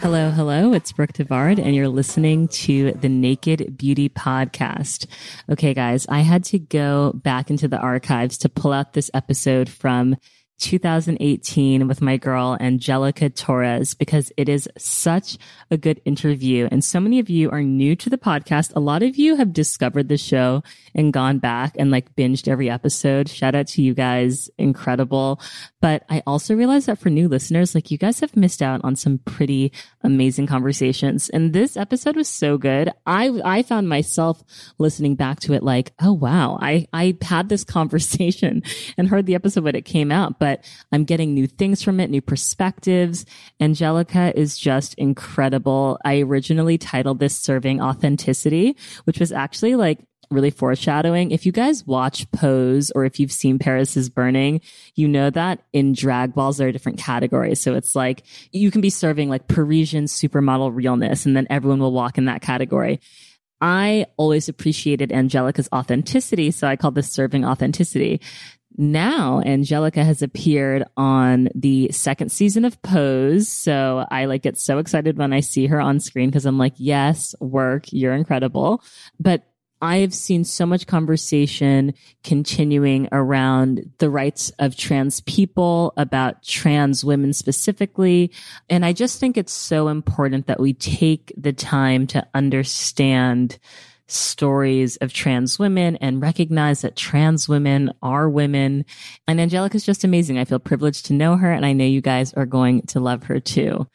Hello, hello. It's Brooke Devard, and you're listening to the Naked Beauty Podcast. Okay, guys, I had to go back into the archives to pull out this episode from 2018 with my girl Angelica Torres because it is such a good interview. And so many of you are new to the podcast. A lot of you have discovered the show and gone back and like binged every episode. Shout out to you guys. Incredible. But I also realized that for new listeners, like you guys have missed out on some pretty amazing conversations. And this episode was so good. I, I found myself listening back to it like, oh wow, I, I had this conversation and heard the episode when it came out, but I'm getting new things from it, new perspectives. Angelica is just incredible. I originally titled this serving authenticity, which was actually like really foreshadowing. If you guys watch Pose or if you've seen Paris is Burning, you know that in drag balls there are different categories. So it's like you can be serving like Parisian supermodel realness and then everyone will walk in that category. I always appreciated Angelica's authenticity. So I call this serving authenticity. Now Angelica has appeared on the second season of Pose. So I like get so excited when I see her on screen because I'm like, yes, work. You're incredible. But I have seen so much conversation continuing around the rights of trans people, about trans women specifically. And I just think it's so important that we take the time to understand stories of trans women and recognize that trans women are women. And Angelica's just amazing. I feel privileged to know her and I know you guys are going to love her too.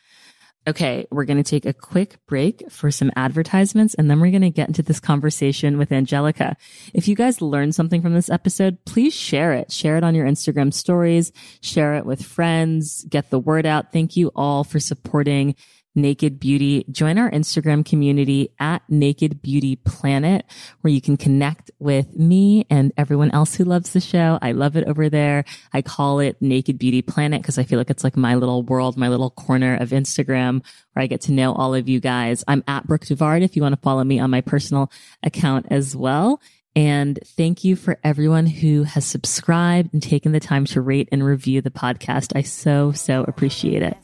Okay, we're going to take a quick break for some advertisements and then we're going to get into this conversation with Angelica. If you guys learned something from this episode, please share it. Share it on your Instagram stories, share it with friends, get the word out. Thank you all for supporting Naked Beauty. Join our Instagram community at Naked Beauty Planet, where you can connect with me and everyone else who loves the show. I love it over there. I call it Naked Beauty Planet because I feel like it's like my little world, my little corner of Instagram where I get to know all of you guys. I'm at Brooke Devard if you want to follow me on my personal account as well. And thank you for everyone who has subscribed and taken the time to rate and review the podcast. I so, so appreciate it.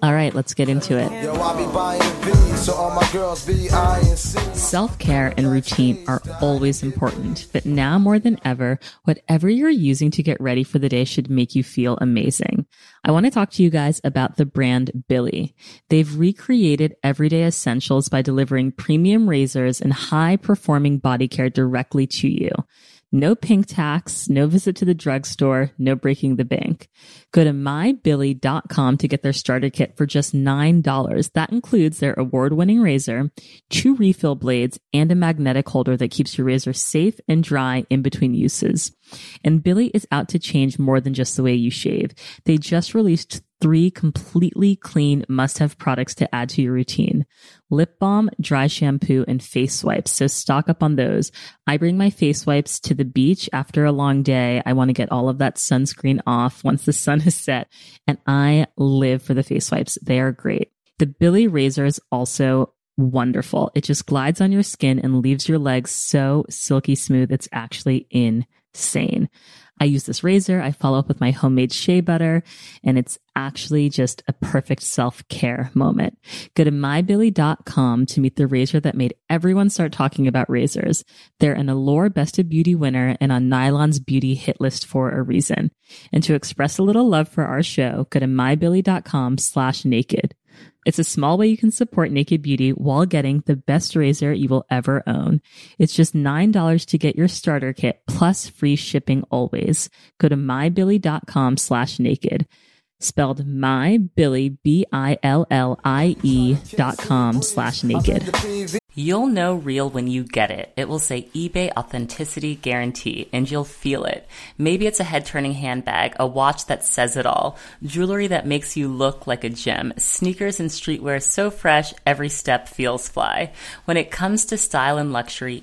All right, let's get into it. Self care and routine are always important, but now more than ever, whatever you're using to get ready for the day should make you feel amazing. I want to talk to you guys about the brand Billie. They've recreated everyday essentials by delivering premium razors and high performing body care directly to you. No pink tax, no visit to the drugstore, no breaking the bank. Go to mybillie.com to get their starter kit for just $9. That includes their award winning razor, two refill blades, and a magnetic holder that keeps your razor safe and dry in between uses. And Billie is out to change more than just the way you shave. They just released three completely clean must have products to add to your routine. Lip balm, dry shampoo, and face wipes. So stock up on those. I bring my face wipes to the beach after a long day. I want to get all of that sunscreen off once the sun is set and I live for the face wipes. They are great. The Billie razor is also wonderful. It just glides on your skin and leaves your legs so silky smooth. It's actually insane. I use this razor. I follow up with my homemade shea butter and it's actually just a perfect self care moment. Go to mybillie.com to meet the razor that made everyone start talking about razors. They're an Allure Best of Beauty winner and on Nylon's beauty hit list for a reason. And to express a little love for our show, go to mybillie.com slash naked. It's a small way you can support Naked Beauty while getting the best razor you will ever own. It's just $9 to get your starter kit plus free shipping always. Go to mybillie.com slash naked. Spelled my Billie, B-I-L-L-I-E dot com slash naked. You'll know real when you get it. It will say eBay Authenticity Guarantee, and you'll feel it. Maybe it's a head turning handbag, a watch that says it all, jewelry that makes you look like a gem, sneakers and streetwear so fresh every step feels fly. When it comes to style and luxury,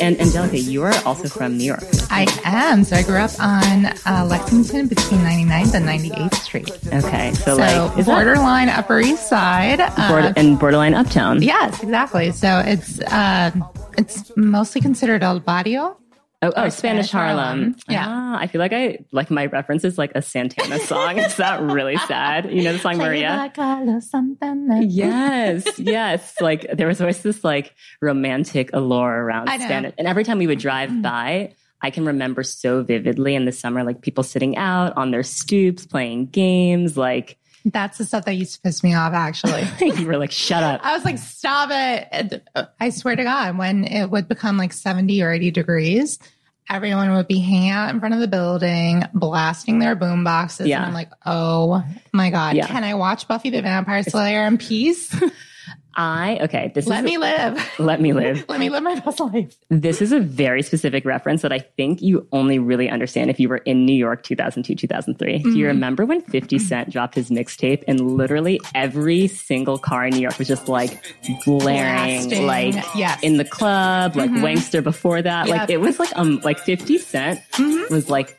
And Angelica, you are also from New York. I am. So I grew up on uh, Lexington between 99th and 98th Street. Okay, so, So, like is that borderline Upper East Side. uh, border, and borderline uptown? yes, exactly. So it's uh, it's mostly considered El Barrio. Oh, oh Spanish, Spanish Harlem. Harlem. Yeah. Ah, I feel like I like my reference is like a Santana song. is that really sad? You know the song Maria? Yes, yes. Like there was always this like romantic allure around. Spanish. And every time we would drive by, I can remember so vividly in the summer, like people sitting out on their stoops playing games. Like That's the stuff that used to piss me off, actually. you were like, shut up. I was like, stop it. And, uh, I swear to God, when it would become like 70 or 80 degrees, everyone would be hanging out in front of the building, blasting their boom boxes. Yeah. And I'm like, oh my God, Yeah. can I watch Buffy the Vampire Slayer in peace? I okay. This Let is me live. let me live. Let me live my best life. This is a very specific reference that I think you only really understand if you were in New York 2002, 2003. Do you mm-hmm. remember when 50 Cent dropped his mixtape and literally every single car in New York was just like blaring, Blasting. like Yes. in the club, like mm-hmm. Wanksta before that. Like it was like, um, like 50 Cent mm-hmm. was like,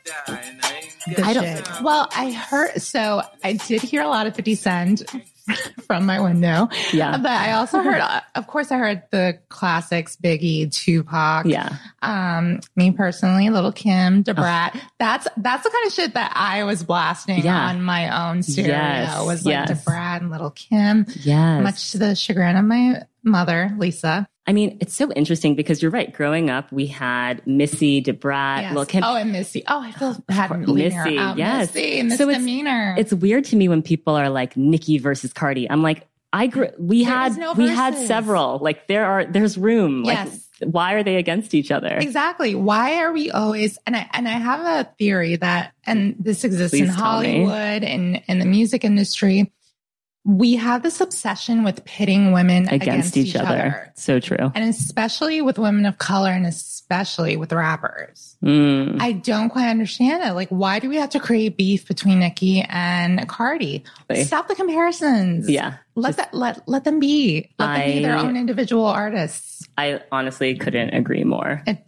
I don't- shit. Well, I heard, so I did hear a lot of 50 Cent from my window. Yeah. But I also heard, uh, of course, I heard the classics, Biggie, Tupac. yeah, Um, me personally, Lil Kim, Da Brat. That's that's the kind of shit that I was blasting Yeah. on my own stereo. Yes, Was like yes. Da Brat and Lil Kim, yes. much to the chagrin of my mother, Lisa. I mean, it's so interesting because you're right. Growing up, we had Missy, Da Brat, Yes. Lil Kim. Oh, and Missy. Oh, I feel bad Missy, out. yes. Missy, So it's- misdemeanor. it's weird to me when people are like Nicki versus Cardi. I'm like, I grew, we There had no we had several. Like there are there's room. Like Yes. why are they against each other? Exactly. Why are we always and I and I have a theory that and this exists Please in. Hollywood and in the music industry. We have this obsession with pitting women Against, each, other. So true. And especially with women of color and especially with rappers. Mm. I don't quite understand it. Like, why do we have to create beef between Nicki and Cardi? Right. Stop the comparisons. Yeah. Let that let let them be. Let them be their own individual artists. I honestly couldn't agree more. It.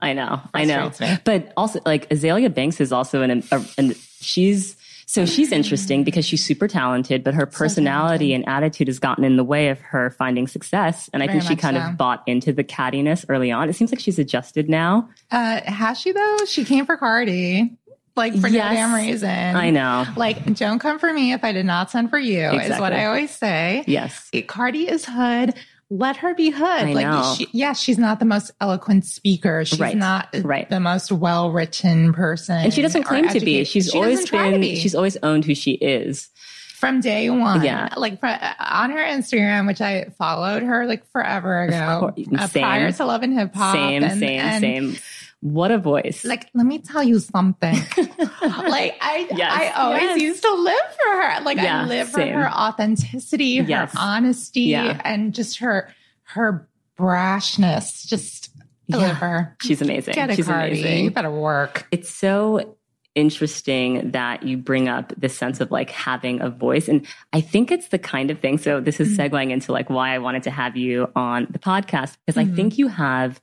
I know. I know. Me. But also like Azealia Banks is also an, a, and she's, so she's interesting because she's super talented, but her personality and attitude has gotten in the way of her finding success. And I Very think she kind so. of bought into the cattiness early on. It seems like she's adjusted now. Uh, has she though? She came for Cardi, like for Yes. no damn reason. I know. Like, don't come for me if I did not send for you. Is what I always say. Yes. Cardi is hood. Let her be hood. I like, know. She, yeah, she's not the most eloquent speaker. She's Right. not Right. the most well written person, And she doesn't claim to be. She's She always doesn't try to been, be. she's always owned who she is. from day one. Yeah. Like for, on her Instagram, which I followed her like forever ago, uh, prior to Love and Hip Hop. Same, and- same, and, same. What a voice. Like, let me tell you something. like I, Yes. I always Yes. used to live for her. Like Yeah, I live same. for her authenticity, her Yes. honesty, Yeah. and just her her brashness. Just I Yeah. love her. She's amazing. Get She's Cardi. amazing. You better work. it's so interesting that you bring up this sense of like having a voice and i think it's the kind of thing so this is segueing into like why i wanted to have you on the podcast because i Mhm. think you have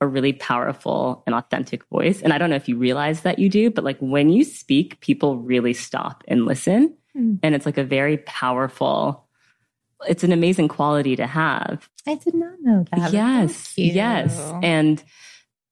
a really powerful and authentic voice. And i don't know if you realize that you do but like when you speak people really stop and listen. Mm. and it's like a very powerful it's an amazing quality to have. I did not know that. yes. yes. And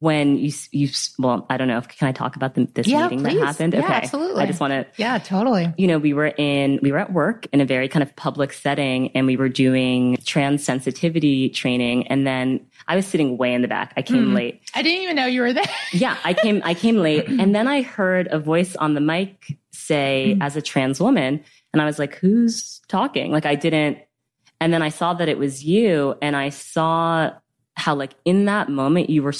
when you you well i don't know if can i talk about the, this Yeah, meeting please. that happened Yeah, okay absolutely. i just want to yeah, totally. you know we were in we were at work in a very kind of public setting and we were doing trans sensitivity training and then i was sitting way in the back i came Mm. late I didn't even know you were there. yeah i came i came late and then i heard a voice on the mic say Mm. as a trans woman and i was like who's talking like i didn't and then i saw that it was you and i saw how like in that moment you were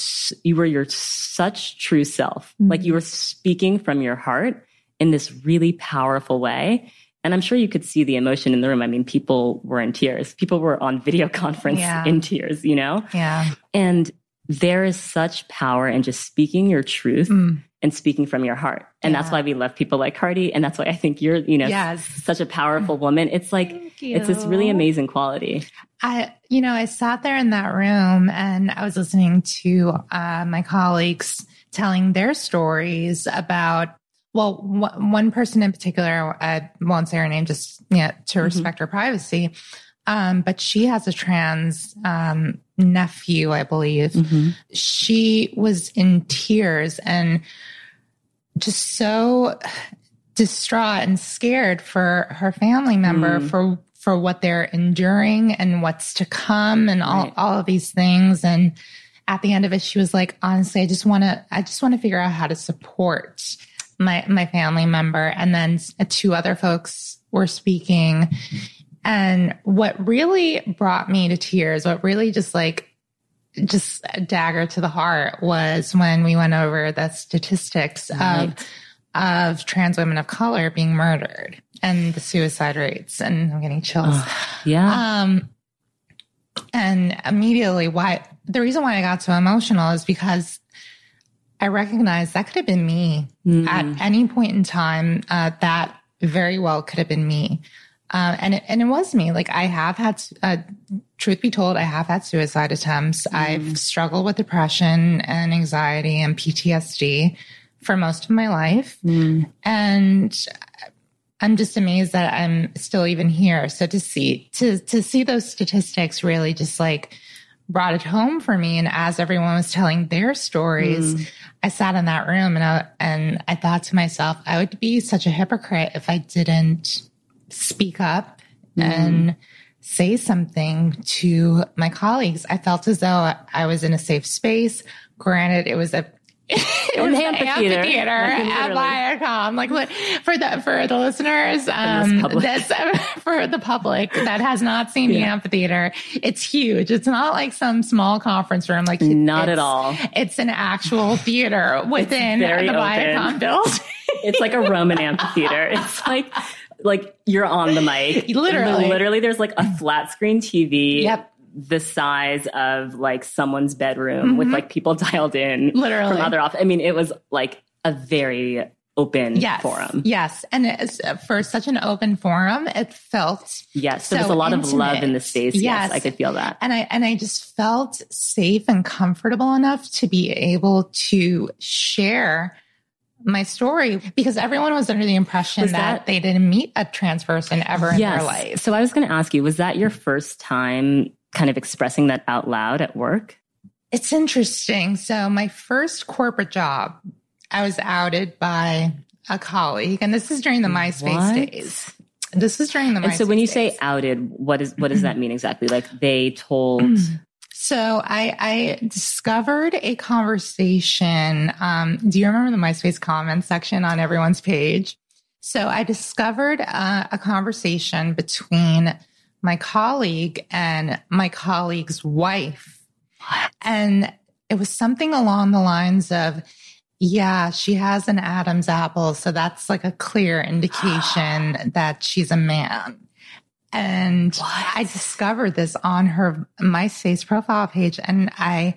you were your such true self Mm. like you were speaking from your heart in this really powerful way and i'm sure you could see the emotion in the room i mean people were in tears people were on video conference Yeah. in tears you know Yeah. and there is such power in just speaking your truth Mm. and speaking from your heart. And that's why we love people like Cardi. And that's why I think you're, you know, Yes. such a powerful woman. It's like, you. it's this really amazing quality. I, you know, I sat there in that room and I was listening to uh, my colleagues telling their stories about, well, one person in particular, I won't say her name just yeah, to respect her privacy. Um, but she has a trans um, nephew, I believe. She was in tears and just so distraught and scared for her family member Mm. for for what they're enduring and what's to come and all Right. all of these things and at the end of it she was like honestly I just want to I just want to figure out how to support my my family member and then uh, two other folks were speaking and what really brought me to tears what really just like just a dagger to the heart was when we went over the statistics Right. of of trans women of color being murdered and the suicide rates and I'm getting chills. Yeah. Um and immediately why the reason why I got so emotional is because I recognized that could have been me Mm. at any point in time. Uh, that very well could have been me. Uh, and it, and it was me. Like I have had, uh, truth be told, I have had suicide attempts. I've struggled with depression and anxiety and PTSD for most of my life. Mm. And I'm just amazed that I'm still even here. So to see, to, to see those statistics really just like brought it home for me. And as everyone was telling their stories, mm. I sat in that room and I, and I thought to myself, I would be such a hypocrite if I didn't speak up mm-hmm. and say something to my colleagues. I felt as though I was in a safe space. Granted, it was a it was An the amphitheater. amphitheater Like, at. Viacom. Like li- for the for the listeners, um, this for the public that has not seen the amphitheater, it's huge. It's not like some small conference room. Like Not at all. It's an actual theater within the open. Viacom building. It's like a Roman amphitheater. It's like, like you're on the mic. Literally. Literally, there's like a flat screen TV. Yep. The size of like someone's bedroom with Mhm. like people dialed in Literally. from other off. I mean, it was like a very open yes. forum. Yes. And it's, for such an open forum, it felt Yes. There was a lot of love in the space. Yes. Yes. I could feel that. and I and I just felt safe and comfortable enough to be able to share my story because everyone was under the impression that, that- they didn't meet a trans person ever in their life. So I was going to ask you, was that your first time kind of expressing that out loud at work? It's interesting. So my first corporate job, I was outed by a colleague, and this is during the MySpace What? days. This is during the And MySpace so when you days. say outed, what is what does that mean exactly? Like they told So I, I discovered a conversation. Um, do you remember the MySpace comment section on everyone's page? So I discovered uh, a conversation between my colleague and my colleague's wife. And it was something along the lines of, yeah, she has an Adam's apple. So that's like a clear indication that she's a man. And I discovered this on her MySpace profile page and I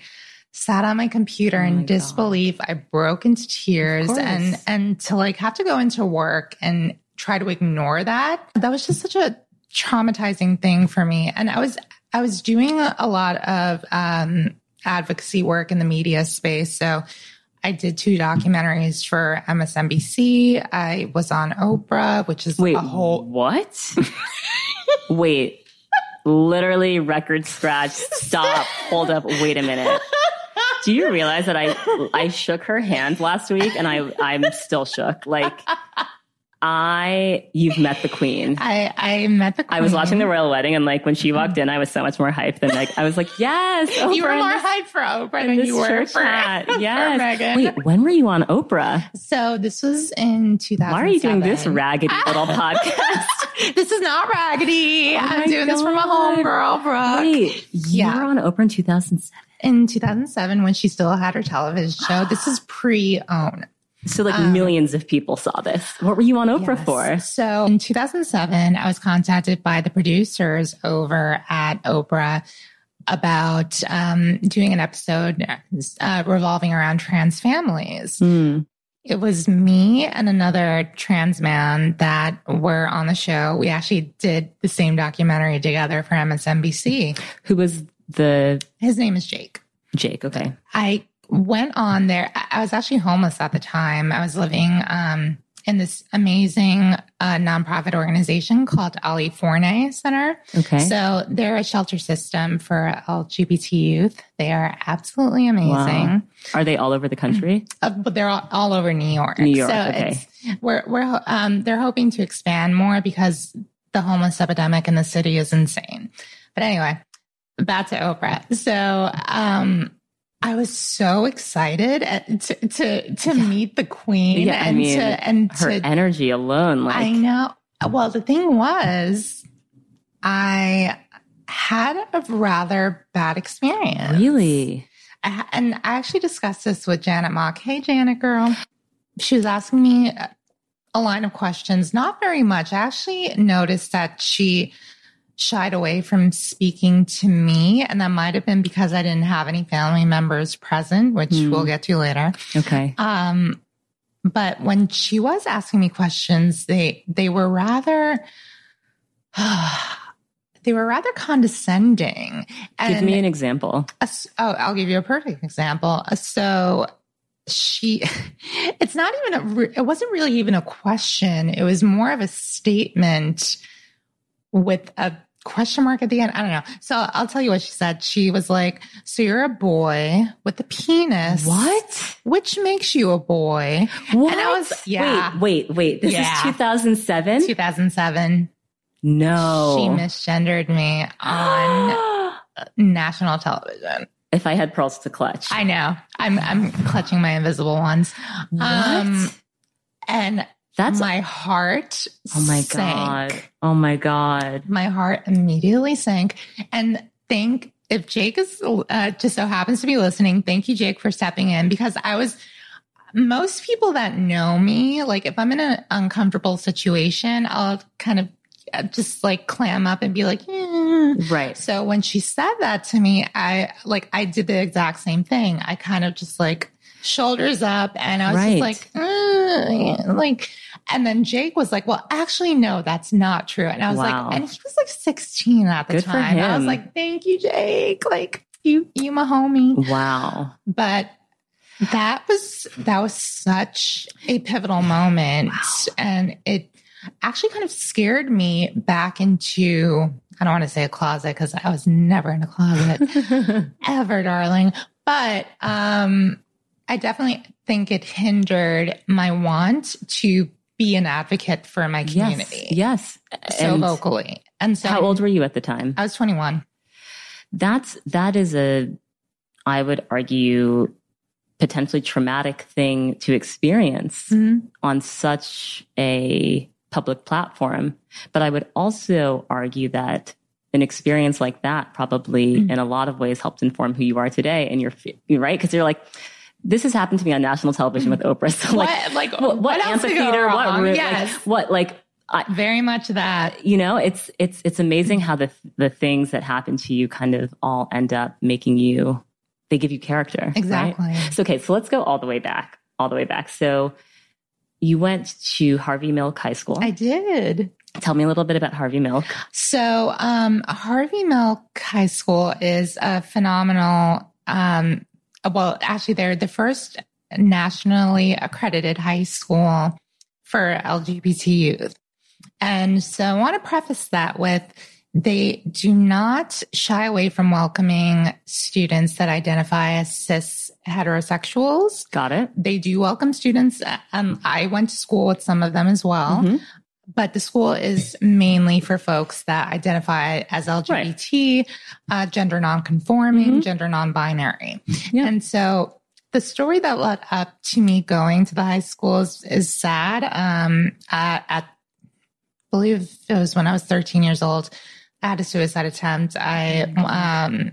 sat on my computer Oh my in disbelief. I broke into tears and, and to like have to go into work and try to ignore that. That was just such a traumatizing thing for me. And I was, I was doing a, lot of, um, advocacy work in the media space. So I did two documentaries for MSNBC. I was on Oprah, which is Wait, a whole what? Wait, literally record scratch. Stop. Hold up. Wait a minute. Do you realize that I I shook her hand last week and I I'm still shook. Like I you've met the queen. I, I met the queen. I was watching the royal wedding and like when she walked in, I was so much more hyped than like I was like, yes, Oprah You were more this- hyped for Oprah than you were for, hat. for Yes. Meghan. Wait, when were you on Oprah? So this was in 2000. Why are you doing this raggedy little podcast? This is not raggedy. Oh I'm doing this for my God. homegirl, Brooke. Wait, you Yeah. were on Oprah in 2007. In 2007, when she still had her television show, this is pre-OWN. So like millions of people saw this. What were you on Oprah Yes. for? So in 2007, I was contacted by the producers over at Oprah about um, doing an episode uh, revolving around trans families. Hmm. It was me and another trans man that were on the show. We actually did the same documentary together for MSNBC. Who was the His name is Jake. Jake? Okay. I went on there. I was actually homeless at the time. I was living um, in this amazing uh, nonprofit organization called Ali Forney Center. Okay. So they're a shelter system for LGBT youth. They are absolutely amazing. Wow. Are they all over the country? Uh, but they're all, all over New York. New York, So okay. it's, we're we're um, they're hoping to expand more because the homeless epidemic in the city is insane. But anyway, back to Oprah. So um, I was so excited to to to meet the Queen Yeah, I and mean, to and Her to energy alone, like I know. Well, the thing was, I had a rather bad experience. really. I, and I actually discussed this with Janet Mock. Hey, Janet girl. She was asking me a line of questions, not very much. I actually noticed that she shied away from speaking to me. And that might have been because I didn't have any family members present, which Hmm. we'll get to later. Okay. Um, but when she was asking me questions, they they were rather they were rather condescending. Give me an example. a oh, I'll give you a perfect example. Uh, So she, it's not even a, it wasn't really even a question. It was more of a statement with a question mark at the end. I don't know. So I'll tell you what she said. She was like, so you're a boy with a penis. What? Which makes you a boy. What? And I was, yeah. Wait, wait, wait. This Yeah. is 2007? 2007. No. She misgendered me on national television. if I had pearls to clutch. I know. I'm I'm clutching my invisible ones. Um, What? and That's my heart Oh my sank. god. Oh my god. My heart immediately sank. And thank if Jake is uh, just so happens to be listening, thank you, Jake, for stepping in because I was most people that know me, like if I'm in an uncomfortable situation, I'll kind of uh, just like clam up and be like, "Yeah." Right. So when she said that to me, I like I did the exact same thing. I kind of just like shoulders up, and I was Right. just like, "Uh," like, and then Jake was like, "Well, actually, no, that's not true." And I was Wow. like, and he was like 16 at the Good time. I was like, "Thank you, Jake. Like, you, you, my homie." Wow. But that was that was such a pivotal moment, and it actually kind of scared me back into I don't want to say a closet because I was never in a closet ever, darling. But um, I definitely think it hindered my want to be an advocate for my community Yes. yes. so And vocally. And so how old were you at the time? I was 21. That's that is a I would argue potentially traumatic thing to experience Mhm. on such a public platform. But I would also argue that an experience like that probably Mm. in a lot of ways helped inform who you are today and you're you're right because you're like this has happened to me on national television with Oprah. So like what, like, what, what else amphitheater, what room, like, Yes, what like I, very much that. you know it's it's it's amazing how the the things that happen to you kind of all end up making you they give you character right? Exactly. so okay so let's go all the way back all the way back so you went to harvey milk high school I did. tell me a little bit about harvey milk So, um, Harvey Milk High School is a phenomenal, um, well, actually, they're the first nationally accredited high school for LGBT youth. And so I want to preface that with they do not shy away from welcoming students that identify as cis heterosexuals. got it They do welcome students. Um, I went to school with some of them as well Mhm. But the school is mainly for folks that identify as LGBT, uh, gender nonconforming, Mhm. gender non-binary. Yeah. And so the story that led up to me going to the high school is, is sad. Um, at, I believe it was when I was 13 years old, I had a suicide attempt. I, um,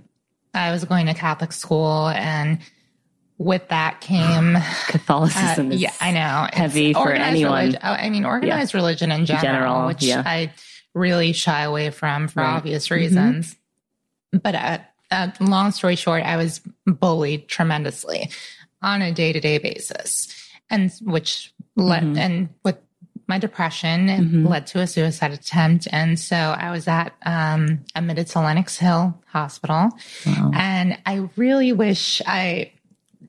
I was going to Catholic school and with that came catholicism uh, yeah, I know. It's heavy for anyone. Religion, oh, I mean, organized religion in general, General, which yeah. I really shy away from for Right. Mm-hmm. obvious reasons. But uh, uh, long story short, I was bullied tremendously on a day to day basis, and which led Mhm. and with my depression Mhm. led to a suicide attempt. And so I was at um, admitted to Lenox Hill Hospital. Wow. And I really wish I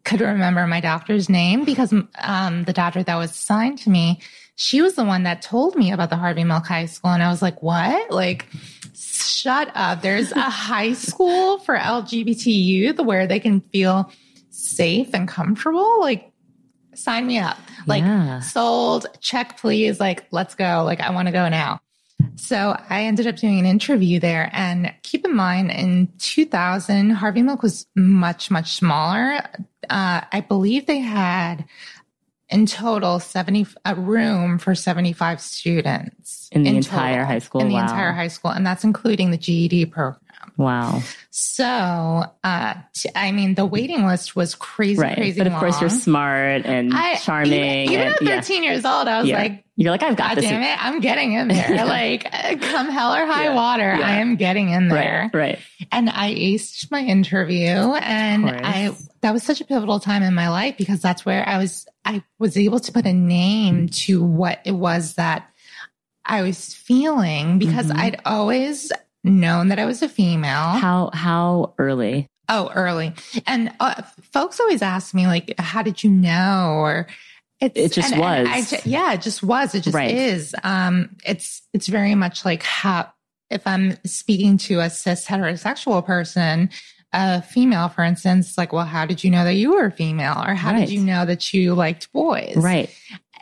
could remember my doctor's name because um, the doctor that was assigned to me, she was the one that told me about the Harvey Milk High School. And I was like, what? Like, shut up. There's a high school for LGBT youth where they can feel safe and comfortable. Like, sign me up. Like, Yeah. sold, check, please. Like, let's go. Like, I want to go now. So I ended up doing an interview there. And keep in mind, in 2000, Harvey Milk was much, much smaller. Uh, I believe they had in total 70, a room for 75 students In the entire total, high school? In the Wow. entire high school. And that's including the GED program. wow So, uh, t- I mean, the waiting list was crazy, right crazy but of course you're smart and I- charming Even, even and, at 13 years old, I was yeah. like, you're like i've got God this damn it, I'm getting in there. Yeah. Like, come hell or high Yeah. water, Yeah. I am getting in there. right right And I aced my interview, and I that was such a pivotal time in my life because that's where I was I was able to put a name to what it was that I was feeling because Mhm. I'd always known that I was a female. how how early Oh, early. And uh, folks always ask me, like, how did you know? Or it's, It just and- and was. I yeah, it just was. It just Right. is. Um, it's, it's very much like how, if I'm speaking to a cis heterosexual person, a female, for instance, like, well, how did you know that you were female? Or how Right. did you know that you liked boys? right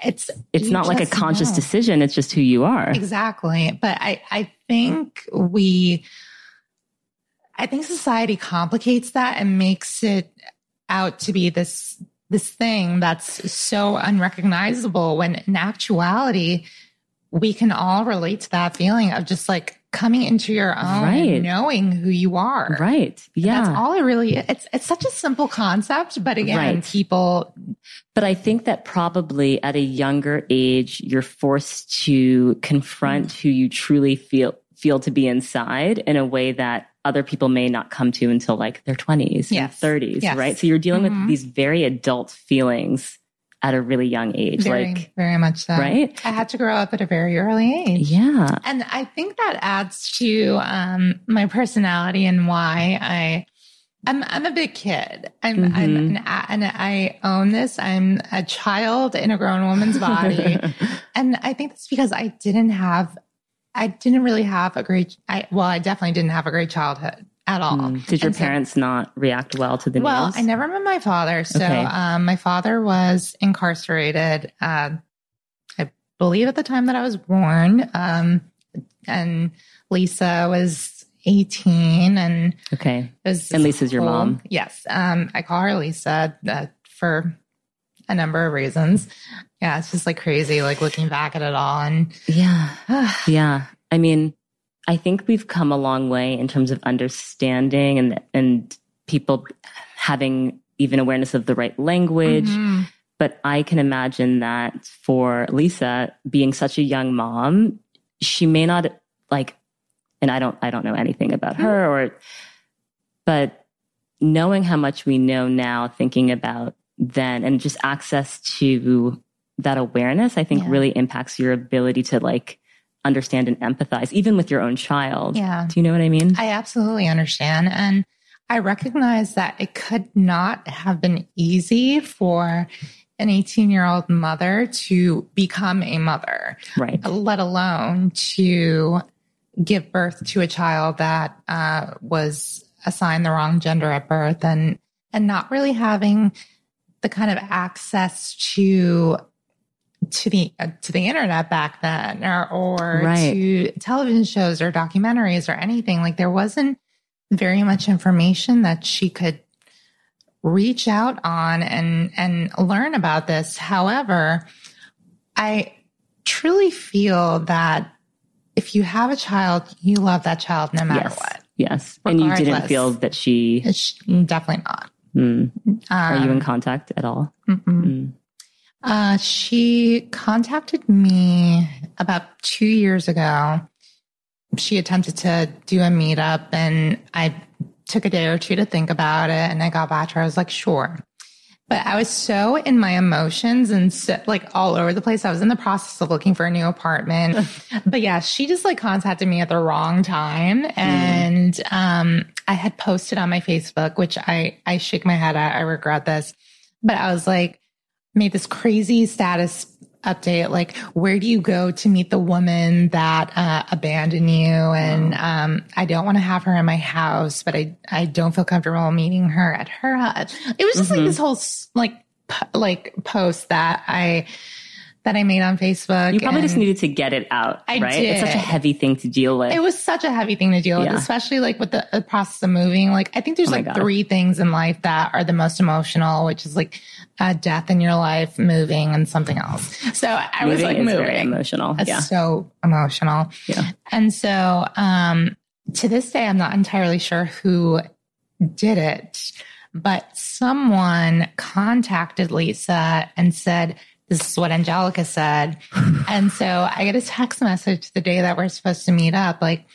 It's, it's not like a conscious know. decision it's just who you are Exactly. But I, I think we, I think society complicates that and makes it out to be this, this thing that's so unrecognizable when in actuality, we can all relate to that feeling of just like coming into your own Right. and knowing who you are. right yeah That's all it really It's it's such a simple concept, but again, Right. people But I think that probably at a younger age, you're forced to confront mm. who you truly feel feel to be inside in a way that other people may not come to until like their 20s Yes. and 30s, Yes. right? So you're dealing Mhm. with these very adult feelings at a really young age, very, like very much so. right? I had to grow up at a very early age. Yeah. And I think that adds to um, my personality and why I. I'm I'm a big kid. I'm, I'm Mhm. an, and I own this. I'm a child in a grown woman's body, and I think that's because I didn't have, I didn't really have a great. I well, I definitely didn't have a great childhood at all. Mm. Did your And so- parents not react well to the well, news? Well, I never met my father. So Okay. um, my father was incarcerated, uh, I believe at the time that I was born. Um, and Lisa was 18 and Okay. was And Lisa's your mom? Yes. Um, I call her Lisa. Uh, for a number of reasons. Yeah, it's just like crazy, like looking back at it all. And yeah, yeah. I mean, I think we've come a long way in terms of understanding and and people having even awareness of the right language. Mm-hmm. But I can imagine that for Lisa being such a young mom, she may not like, and I don't, I don't know anything about her or, but knowing how much we know now, thinking about then and just access to that awareness, I think yeah. really impacts your ability to like understand and empathize, even with your own child. Yeah. Do you know what I mean? I absolutely understand. And I recognize that it could not have been easy for an 18 year old mother to become a mother, right? Let alone to give birth to a child that uh, was assigned the wrong gender at birth and and not really having the kind of access to to the uh, to the internet back then or or right. to television shows or documentaries or anything like there wasn't very much information that she could reach out on and and learn about this however i truly feel that if you have a child you love that child no matter yes. what yes and you didn't feel that she definitely not mm. um, are you in um, contact at all mm. Uh, she contacted me about two years ago. She attempted to do a meetup and I took a day or two to think about it. And I got back to her. I was like, sure. But I was so in my emotions and so, like all over the place. I was in the process of looking for a new apartment. but yeah, she just like contacted me at the wrong time. Mm. And um, I had posted on my Facebook, which I, I shake my head at. I regret this. But I was like, made this crazy status update like where do you go to meet the woman that uh, abandoned you? And um, i don't want to have her in my house but i i don't feel comfortable meeting her at her house it was just mm-hmm. like this whole like like post that i that I made on Facebook. You probably just needed to get it out, I right? Did. It's such a heavy thing to deal with. It was such a heavy thing to deal yeah. with, especially like with the, the, process of moving. Like I think there's oh like God. three things in life that are the most emotional, which is like a death in your life, moving, and something else. So I moving was like moving. Emotional. It's yeah. so emotional. Yeah. And so um to this day, I'm not entirely sure who did it, but someone contacted Lisa and said, this is what Angelica said. and so I get a text message the day that we're supposed to meet up, like,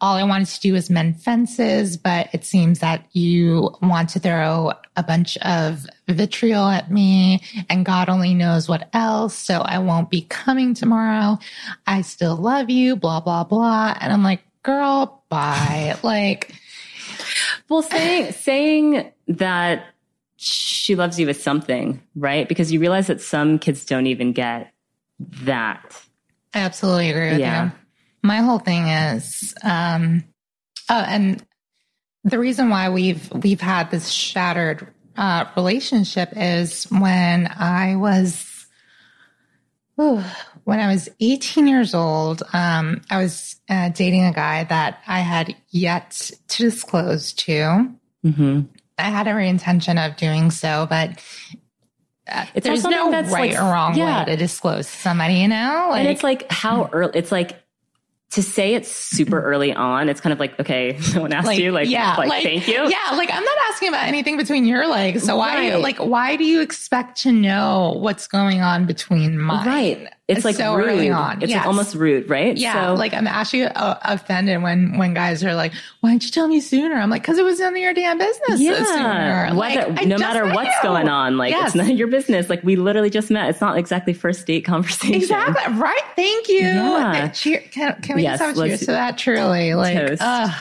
all I wanted to do was mend fences, but it seems that you want to throw a bunch of vitriol at me and God only knows what else. So I won't be coming tomorrow. I still love you, blah, blah, blah. And I'm like, girl, bye. like, well, saying, saying that she loves you with something, right? Because you realize that some kids don't even get that. I absolutely agree with yeah. you. My whole thing is, um, oh, and the reason why we've we've had this shattered uh, relationship is when I was ooh, when I was 18 years old. Um, I was uh, dating a guy that I had yet to disclose to. Mm-hmm. I had every intention of doing so, but uh, it's there's no right like, or wrong yeah. way to disclose to somebody, you know? Like, and it's like how early, it's like to say it's super early on, it's kind of like, okay, someone asked like, you, like, yeah, like, like, thank you. Yeah, like I'm not asking about anything between your legs. So why, right. like, why do you expect to know what's going on between mine? Right. It's, like so rude. early on. It's yes. like almost rude, right? Yeah. So, like I'm actually uh, offended when when guys are like, "Why didn't you tell me sooner?" I'm like, "Cause it was none of your damn business." Yeah. Whether, like, no matter what's you. going on, like yes. it's none of your business. Like we literally just met. It's not exactly first date conversation. Exactly. Right. Thank you. Yeah. Cheer, can, can we yes, just have a cheers to that? Truly. Like. Toast. Uh,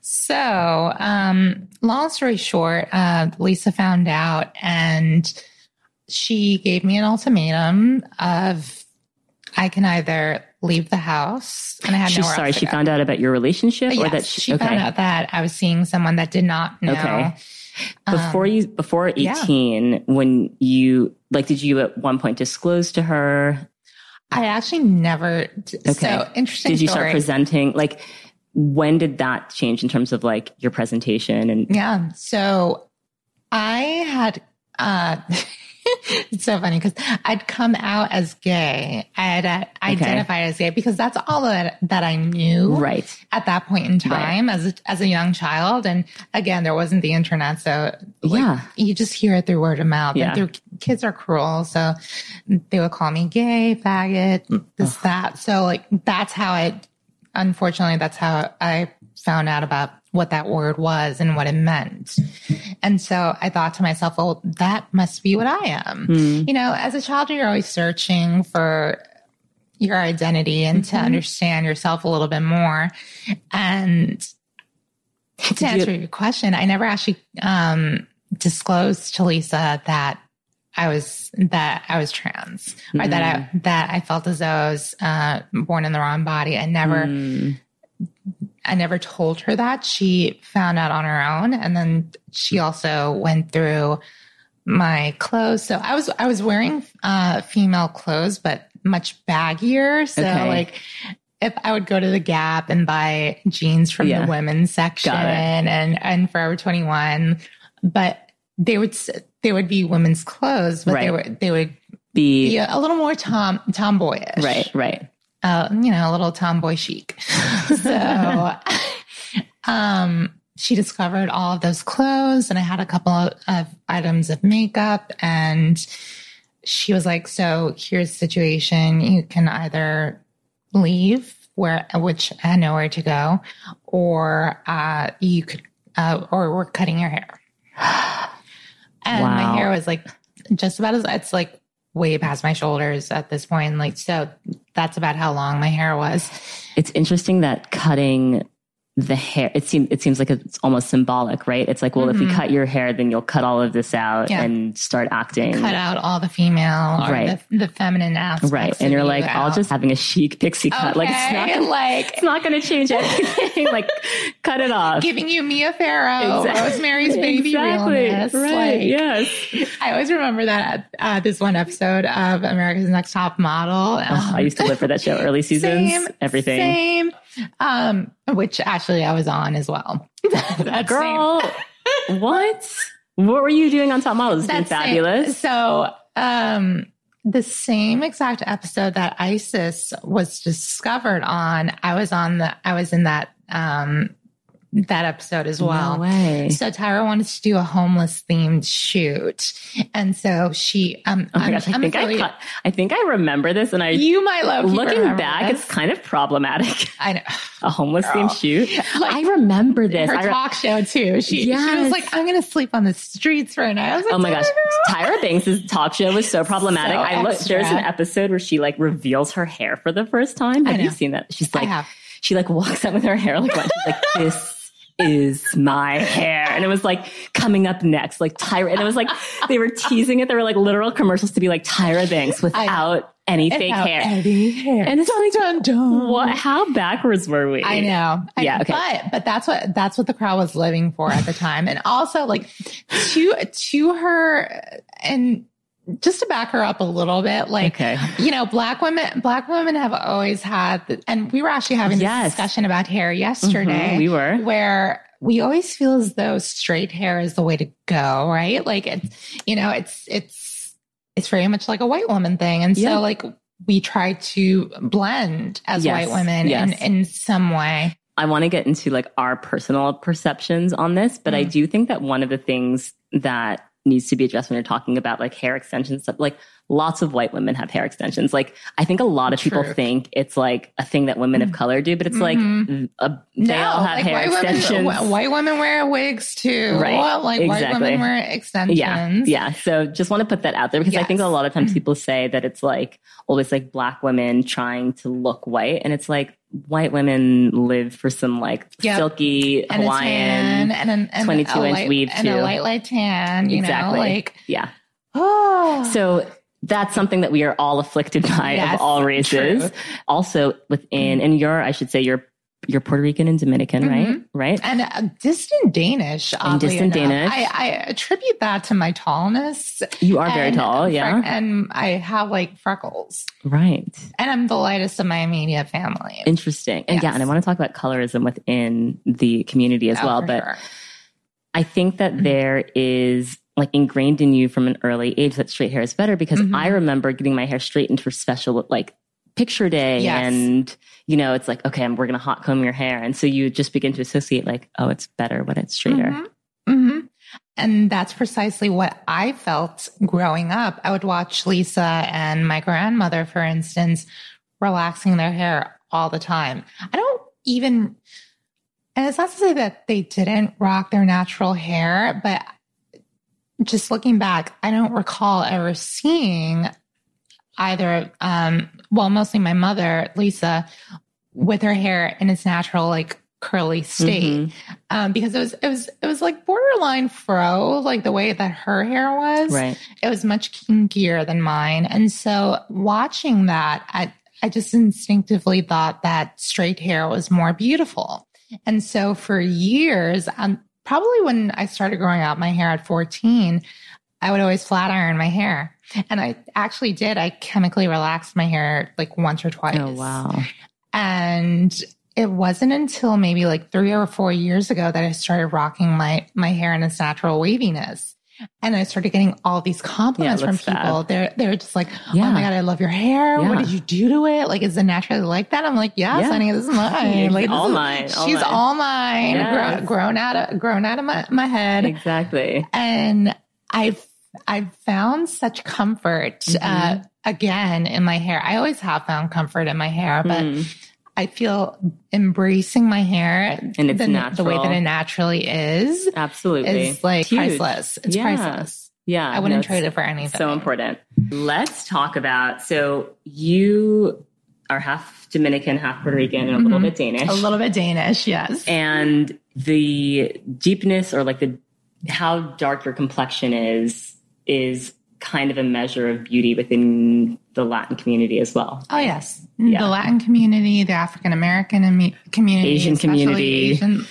so, um, long story short, uh, Lisa found out and she gave me an ultimatum of I can either leave the house and I had no. Sorry, she found out about your relationship or yes, that she, she okay. found out that I was seeing someone that did not know. Okay. Before um, you, before 18, yeah. when you, like, did you at one point disclose to her? I actually never. Okay. So interesting. Did you story. start presenting? Like, when did that change in terms of like your presentation and? Yeah. So I had uh, it's so funny because I'd come out as gay. I'd uh, identified as gay because that's all that, that I knew Right. at that point in time as a, as a young child. And again, there wasn't the internet. So like, Yeah. you just hear it through word of mouth Yeah. and through kids are cruel. So they would call me gay, faggot, this, that. So like, that's how I, unfortunately, that's how I found out about what that word was and what it meant. And so I thought to myself, well, that must be what I am. You know, as a child, you're always searching for your identity and to understand yourself a little bit more. And to you- answer your question, I never actually um, disclosed to Lisa that I was that I was trans or that I that I felt as though I was uh, born in the wrong body. I never Mm. I never told her that. She found out on her own, and then she also went through my clothes. So I was I was wearing uh, female clothes, but much baggier. So Okay. like. If I would go to the Gap and buy jeans from Yeah. the women's section and and Forever 21, but they would they would be women's clothes, but they Right. would they would Be be a little more tom tomboyish, right, right. Uh, you know, a little tomboy chic. So, um, she discovered all of those clothes, and I had a couple of, items of makeup, and she was like, "So here's the situation: you can either leave where, which I had nowhere to go, or uh, you could, uh, or we're cutting your hair." And Wow. my hair was like just about as it's like way past my shoulders at this point. Like, so that's about how long my hair was. It's interesting that cutting the hair it seems it seems like it's almost symbolic, right? It's like, well, if you cut your hair, then you'll cut all of this out Mm-hmm. Yeah. and start acting Cut out all the female Right. the, the feminine aspects. right. And you're you like, I'll out. just having a chic pixie cut. Like it's not gonna, like it's not going to change anything. like cut it off. giving you Mia Farrow, Exactly. Rosemary's Baby exactly. realness. Right. Like, yes. I always remember that uh, this one episode of America's Next Top Model. Oh, I used to live for that show. Early seasons, Same, everything. Same. Um, which actually I was on as well. That Girl, what? What were you doing on Top Model? This has been That's same- fabulous. So, um, the same exact episode that Isis was discovered on, I was on the, I was in that, um, that episode as well. No way. So Tyra wanted to do a homeless themed shoot. And so she, um, Oh my I'm- gosh, I I'm think I, affiliate- ca- I think I remember this, and I you might love looking back, it's kind of problematic. I know A homeless Girl. themed shoot. Like, I remember this. her I re- talk show too. She, she was like, I'm going to sleep on the streets for a night. I was like, Oh my gosh, "Tyra, girl." Banks' talk show was so problematic. So I looked. There's an episode where she like reveals her hair for the first time. I Have you seen that? She's I like, have. she like walks out with her hair like, she's like this is my hair, and it was like coming up next, like Tyra, and it was like they were teasing it. There were like literal commercials to be like Tyra Banks without any fake hair. any hair. And it's like, dun, dun. what? How backwards were we? I know. I- Yeah, okay. But but that's what that's what the crowd was living for at the time. And also like to to her and just to back her up a little bit, like Okay. you know, black women black women have always had the, and we were actually having this Yes. discussion about hair yesterday. Mhm, we were. where we always feel as though straight hair is the way to go, right? Like it's you know, it's it's it's very much like a white woman thing. And Yeah. so like we try to blend as Yes, white women yes. in, in some way. I want to get into like our personal perceptions on this, but I Mm. do think that one of the things that needs to be addressed when you're talking about like hair extensions, stuff, like lots of white women have hair extensions. Like I think a lot of people Truth. think it's like a thing that women of color do, but it's like Mhm. a, they all have like hair white extensions. women, white women wear wigs too. Right, Like white women wear extensions. yeah, yeah. So just want to put that out there because I think a lot of times people say that it's like always like black women trying to look white, and it's like white women live for some like Yep. silky And a Hawaiian. and an and 22 inch light, weave, and a light light tan. You Exactly. know, like yeah. oh, So that's something that we are all afflicted by Yes, of all races. true. Also within, and you're, I should say, you're you're Puerto Rican and Dominican, right? Mhm. Right. and uh, distant Danish. oddly distant enough. Danish. I, I attribute that to my tallness. You are very tall, yeah. and I have like freckles, Right. and I'm the lightest of my immediate family. Interesting. And yeah, and I want to talk about colorism within the community as Oh, well. But sure. I think that Mhm. there is like ingrained in you from an early age that straight hair is better because Mhm. I remember getting my hair straightened for special like picture day Yes. and you know it's like okay we're gonna hot comb your hair and so you just begin to associate like oh it's better when it's straighter Mhm. Mhm. And that's precisely what I felt growing up. I would watch Lisa and my grandmother, for instance, relaxing their hair all the time. I don't even, and it's not to say that they didn't rock their natural hair, but just looking back, I don't recall ever seeing either, um, well, mostly my mother, Lisa, with her hair in its natural, like curly state. Mhm. um, because it was it was it was like borderline fro, like the way that her hair was. right. It was much kinkier than mine, and so watching that, I I just instinctively thought that straight hair was more beautiful, and so for years, um, probably when I started growing out my hair at fourteen, I would always flat iron my hair, and I actually did. I chemically relaxed my hair like once or twice. oh wow And it wasn't until maybe like three or four years ago that I started rocking my my hair in its natural waviness. And I started getting all these compliments Yeah, from people. fab. They're they're just like, Yeah. "Oh my god, I love your hair. Yeah. What did you do to it? Like, is it naturally like that?" I'm like, "Yes, Yeah. honey, this is mine. Like, All is- mine, all she's mine. all mine. Yes. Grown, grown out of grown out of my, my head." exactly and I've I've found such comfort Mm-hmm. uh, again in my hair. I always have found comfort in my hair, but Mm. I feel embracing my hair And it's the, the way that it naturally is absolutely is like Huge. priceless. It's Yeah. priceless. yeah I wouldn't no, trade it for anything. So important. Let's talk about so you are half Dominican, half Puerto Rican, and a little Mhm. bit Danish. A little bit Danish, yes. and the deepness or like the how dark your complexion is is kind of a measure of beauty within the Latin community as well. Oh yes, Yeah. the Latin community, the African American community, Asian community. Asian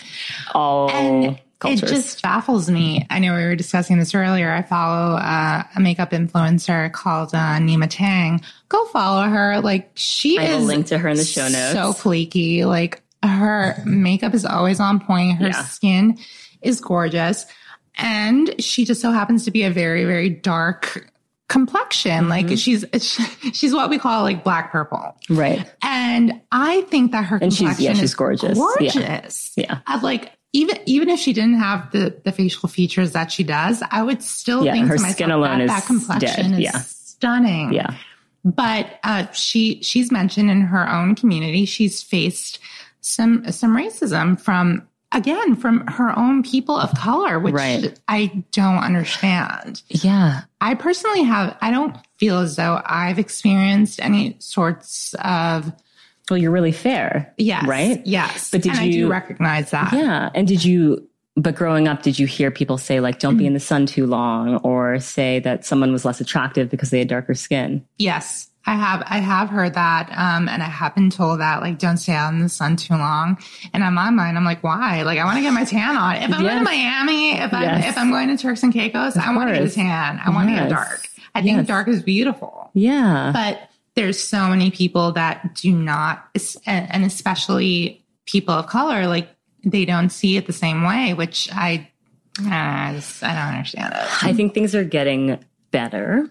All And cultures. It just baffles me. I know we were discussing this earlier. I follow uh, a makeup influencer called uh, Nyma Tang. Go follow her. Like she I have a is link to her in the show notes. so fleeky. Like her makeup is always on point. Her Yeah. skin is gorgeous, and she just so happens to be a very very dark complexion. Mm-hmm. Like she's she's what we call like black purple. right. And I think that her And she's- complexion yeah, she's is gorgeous. Yeah. Gorgeous. Yeah. I'd like even even if she didn't have the the facial features that she does, I would still Yeah, think her myself skin alone that, is that complexion dead. is Yeah. stunning. Yeah. But uh, she she's mentioned in her own community she's faced some some racism from again from her own people of color, which Right. I don't understand. Yeah. I personally have I don't feel as though I've experienced any sorts of Well, you're really fair. yes, Right? Yes, But did and I you- do recognize that? Yeah. And did you, but growing up, did you hear people say, like, don't be in the sun too long or say that someone was less attractive because they had darker skin? Yes, I have. I have heard that, um, and I have been told that, like, don't stay out in the sun too long. And in my mind, I'm like, why? Like, I want to get my tan on. If I'm going Yes. to Miami, if I'm Yes. if I'm going to Turks and Caicos, I want to get a tan. I want to Yes. get dark. I think dark is beautiful, Yeah. but there's so many people that do not, and and especially people of color, like they don't see it the same way, which I, I, just, I don't understand it. I think things are getting better.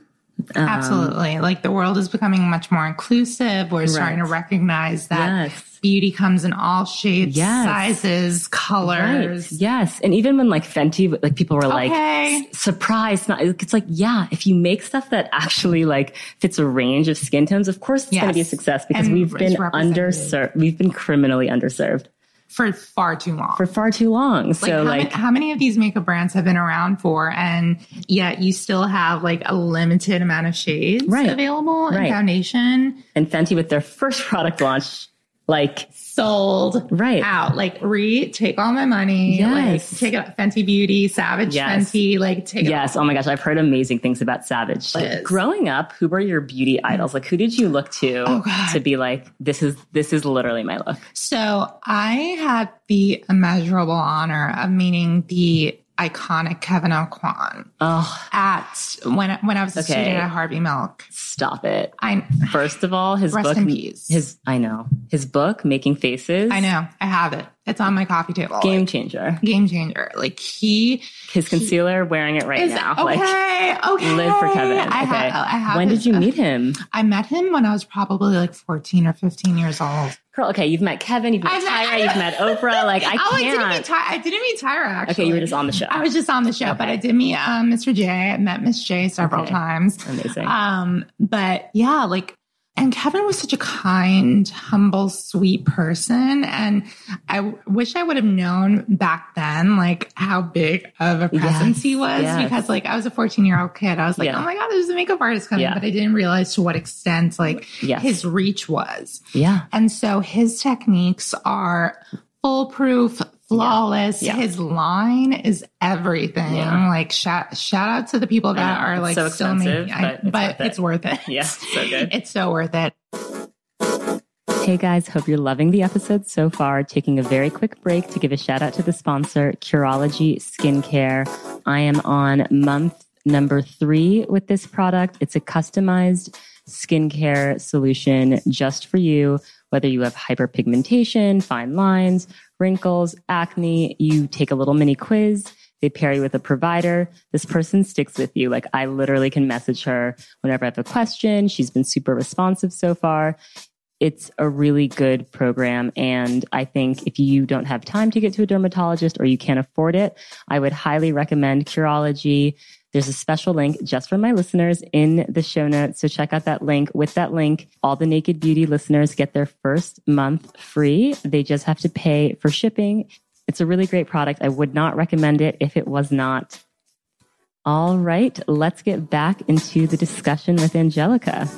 Um, Absolutely. Like the world is becoming much more inclusive. We're starting to recognize that Yes. beauty comes in all shapes, Yes. sizes, Right. colors. Yes. And even when like Fenty, like people were like, Okay. surprised. Not, it's like, yeah, if you make stuff that actually like fits a range of skin tones, of course it's going to be a success because And we've been underserved. We've been criminally underserved For far too long. for far too long. like, so how, like, many, how many of these makeup brands have been around for, and yet you still have like a limited amount of shades Right. available in Right. foundation and Fenty with their first product launch, like, sold Right. out. Like, re take all my money. Yes. Like, take it Fenty Beauty, Savage Yes. Fenty. Like, take it yes. Oh my gosh. I've heard amazing things about Savage. Liz. Growing up, who were your beauty idols? Like, who did you look to Oh, to be like, this is, this is literally my look? So I had the immeasurable honor of meeting the iconic Kevyn Aucoin Oh, at when when I was a Okay. student at Harvey Milk. stop it. I First of all, his book, his I know his book, Making Faces. I know I have it. It's on my coffee table. game changer. game changer. Like he His concealer, wearing it right is now. okay. Like, okay, live for Kevyn. I okay. have. I have. when did you meet him? I met him when I was probably like fourteen or fifteen years old. Girl, okay, you've met Kevyn, you've met I've met- Tyra, you've met Oprah. Like, I oh, I didn't can't. meet Ty- I didn't meet Tyra actually. okay, you were just on the show. I was just on the show, but I did meet um, Mr. J. I met Miss J several Okay. times. Amazing. Um, but yeah, like, and Kevyn was such a kind, humble, sweet person. And I w- wish I would have known back then, like, how big of a presence Yes, he was yes. because, like, I was a 14 year old kid. I was like, Yeah. oh my God, there's a makeup artist coming. Yeah. But I didn't realize to what extent, like, Yes. his reach was. yeah. And so his techniques are foolproof, flawless. Yeah. His line is everything. Yeah. Like shout shout out to the people that know. are like so still expensive, making, I- but it's but worth it. it's worth it. Yeah, so good. It's so worth it. Hey guys, hope you're loving the episode so far. Taking a very quick break to give a shout out to the sponsor, Curology Skincare. I am on month number three with this product. It's a customized skincare solution just for you, whether you have hyperpigmentation, fine lines, wrinkles, acne. You take a little mini quiz. They pair you with a provider. This person sticks with you. Like I literally can message her whenever I have a question. She's been super responsive so far it's a really good program. And I think if you don't have time to get to a dermatologist or you can't afford it, I would highly recommend Curology. There's a special link just for my listeners in the show notes. So check out that link. With that link, all the Naked Beauty listeners get their first month free. They just have to pay for shipping. It's a really great product. I would not recommend it if it was not. All right, let's get back into the discussion with Angelica.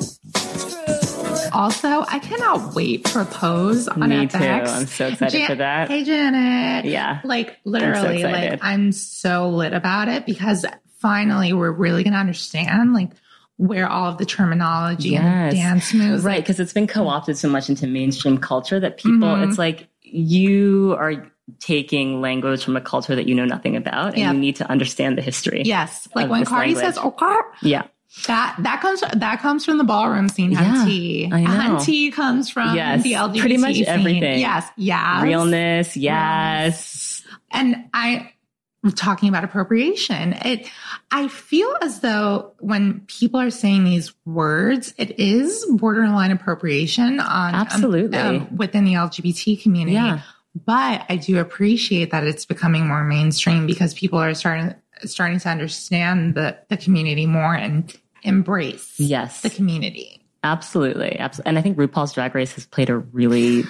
Also, I cannot wait for Pose on Me FX. too. I'm so excited for that. Hey Janet. Yeah. Like literally, excited. like I'm so lit about it because finally we're really gonna understand like where all of the terminology Yes. and dance moves Right, because it's been co-opted so much into mainstream culture that people, Mhm. it's like you are taking language from a culture that you know nothing about, and Yeah. you need to understand the history. Yes, like when Cardi language. says "okay," yeah, that that comes that comes from the ballroom scene. Yeah, Hunty. Hunty comes from Yes, the LGBT pretty much scene. everything. Yes, yes, realness. Yes, and I talking about appropriation. It I feel as though when people are saying these words, it is borderline appropriation on um, Absolutely. within the LGBT community. Yeah. But I do appreciate that it's becoming more mainstream because people are starting starting to understand the, the community more and embrace yes, the community. absolutely, absolutely. And I think RuPaul's Drag Race has played a really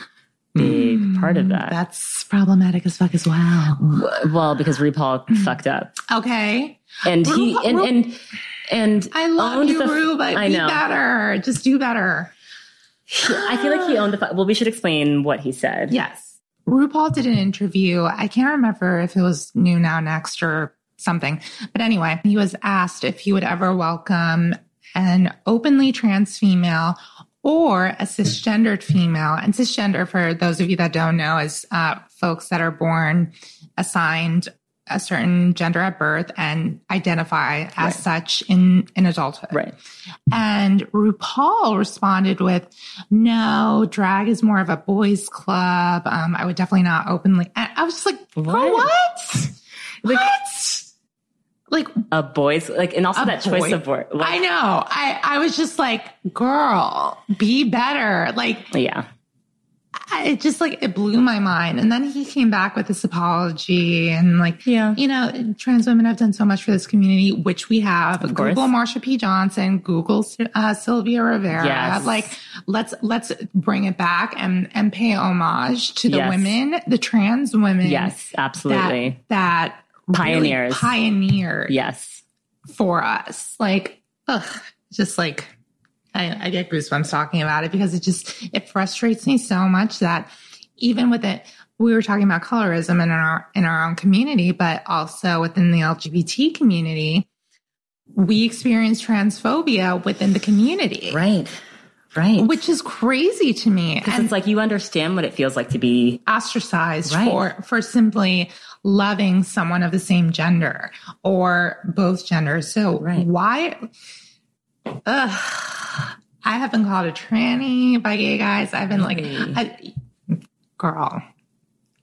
big part of that. Mm, That's problematic as fuck as well. well, because RuPaul fucked up, Okay. and he and and and I love owned you, the- Ru, but I be know. better. Just do better. I feel like he owned the. Well, we should explain what he said. Yes. RuPaul did an interview. I can't remember if it was New Now Next or something. But anyway, he was asked if he would ever welcome an openly trans female or a cisgendered female. And cisgender, for those of you that don't know, is uh, folks that are born assigned a certain gender at birth and identify as Right. such in, in adulthood. Right. And RuPaul responded with, no, drag is more of a boys club. Um, I would definitely not openly. And I was just like, for What? what? Like- what? Like, A boy's like, and also that choice of word. Like, I know. I, I was just like, girl, be better. Like, yeah. I- it just like, it blew my mind. And then he came back with this apology and like, Yeah. you know, trans women have done so much for this community, which we have. Of course. Google Marsha P. Johnson, Google uh, Sylvia Rivera. Yes. Like, let's let's bring it back and and pay homage to the Yes. women, the trans women. Yes, absolutely. That, that really Pioneers. pioneered yes. for us. Like, ugh, just like I, I get goosebumps talking about it because it just it frustrates me so much that even with it, we were talking about colorism in our in our own community, but also within the LGBT community, we experience transphobia within the community. Right. Right. which is crazy to me. Because it's like you understand what it feels like to be ostracized Right. for for simply loving someone of the same gender or both genders. So Right. why? Ugh, I have been called a tranny by gay guys. I've been like, I, girl.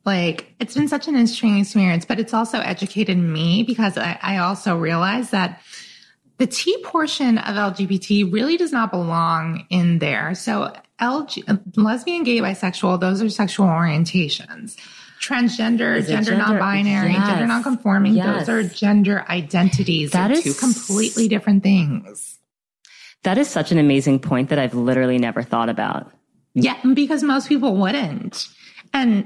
Like it's been such an interesting experience, but it's also educated me because I, I also realized that the T portion of LGBT really does not belong in there. So LG, lesbian, gay, bisexual, those are sexual orientations. Transgender, gender, gender- non-binary, Yes. gender non-conforming, Yes. those are gender identities. That They're two completely different things. That is such an amazing point that I've literally never thought about. Yeah, because most people wouldn't. And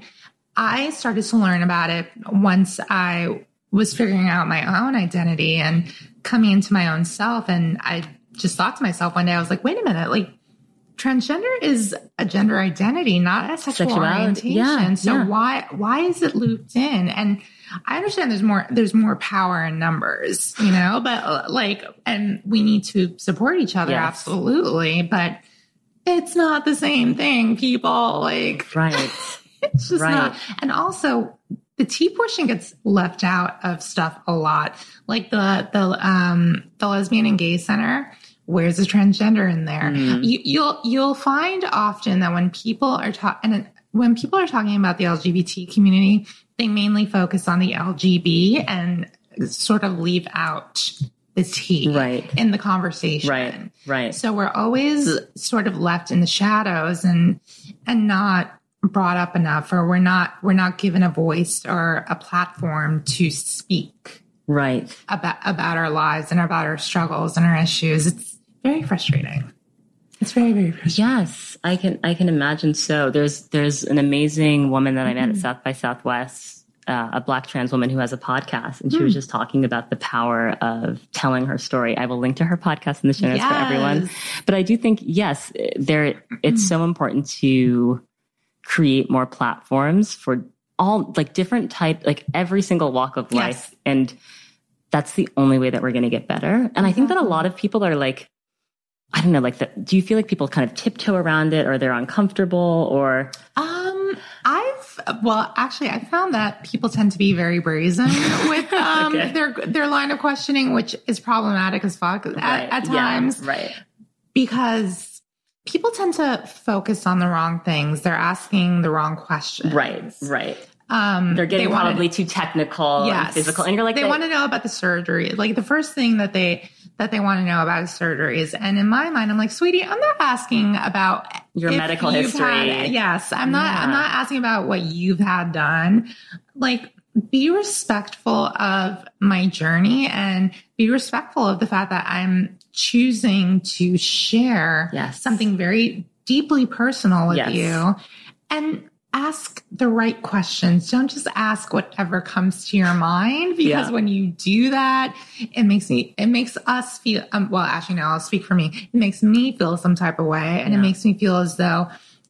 I started to learn about it once I was figuring out my own identity and coming into my own self. And I just thought to myself one day, I was like, wait a minute, like transgender is a gender identity, not a sexual Sexuality, orientation. yeah, so yeah. why why is it looped in? And I understand there's more there's more power in numbers, you know, but uh, like and we need to support each other Yes. absolutely, but it's not the same thing, people. Like Right. it's just Right. not. And also the T portion gets left out of stuff a lot. Like the the um the lesbian and gay center. Where's the transgender in there? Mm. You, you'll you'll find often that when people are talking and when people are talking about the LGBT community, they mainly focus on the LGB and sort of leave out the T Right. in the conversation. Right. Right. So we're always sort of left in the shadows and and not brought up enough or we're not we're not given a voice or a platform to speak Right. about about our lives and about our struggles and our issues. It's very frustrating. It's very, very frustrating. Yes, I can. I can imagine. So there's there's an amazing woman that I met at mm-hmm. South by Southwest, uh, a Black trans woman who has a podcast, and she was mm. just talking about the power of telling her story. I will link to her podcast in the show notes for everyone. But I do think yes, there it's mm-hmm. so important to create more platforms for all like different type, like every single walk of life, Yes. and that's the only way that we're going to get better. And I think that a lot of people are like. I don't know, like, the, do you feel like people kind of tiptoe around it or they're uncomfortable or, Um, I've well, actually, I found that people tend to be very brazen with um Okay. their their line of questioning, which is problematic as fuck at, at Yeah, times. right. because people tend to focus on the wrong things. They're asking the wrong questions. Right, right. Um, They're getting they probably too technical and physical. And you're like, they want to know about the surgery. Like the first thing that they that they want to know about is surgeries. And in my mind, I'm like, sweetie, I'm not asking about Your medical history. had- yes, I'm not. I'm not asking about what you've had done. Like, be respectful of my journey and be respectful of the fact that I'm choosing to share Yes. something very deeply personal with Yes. you and ask the right questions. Don't just ask whatever comes to your mind because Yeah. when you do that, it makes me, it makes us feel, um, well, actually, no, I'll speak for me. It makes me feel some type of way and it makes me feel as though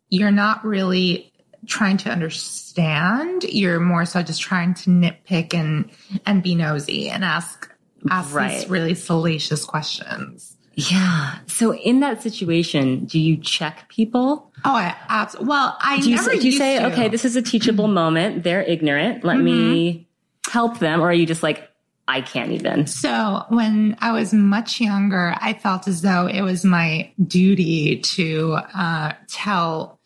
you're not really trying to understand. You're more so just trying to nitpick and, and be nosy and ask, ask Right. these really salacious questions. Yeah. So in that situation, do you check people? Oh, I absolutely. Well, I Do you, never say, do you say, to. Mm-hmm. okay, this is a teachable moment. They're ignorant. Let me help them. Or are you just like, I can't even? So when I was much younger, I felt as though it was my duty to uh, tell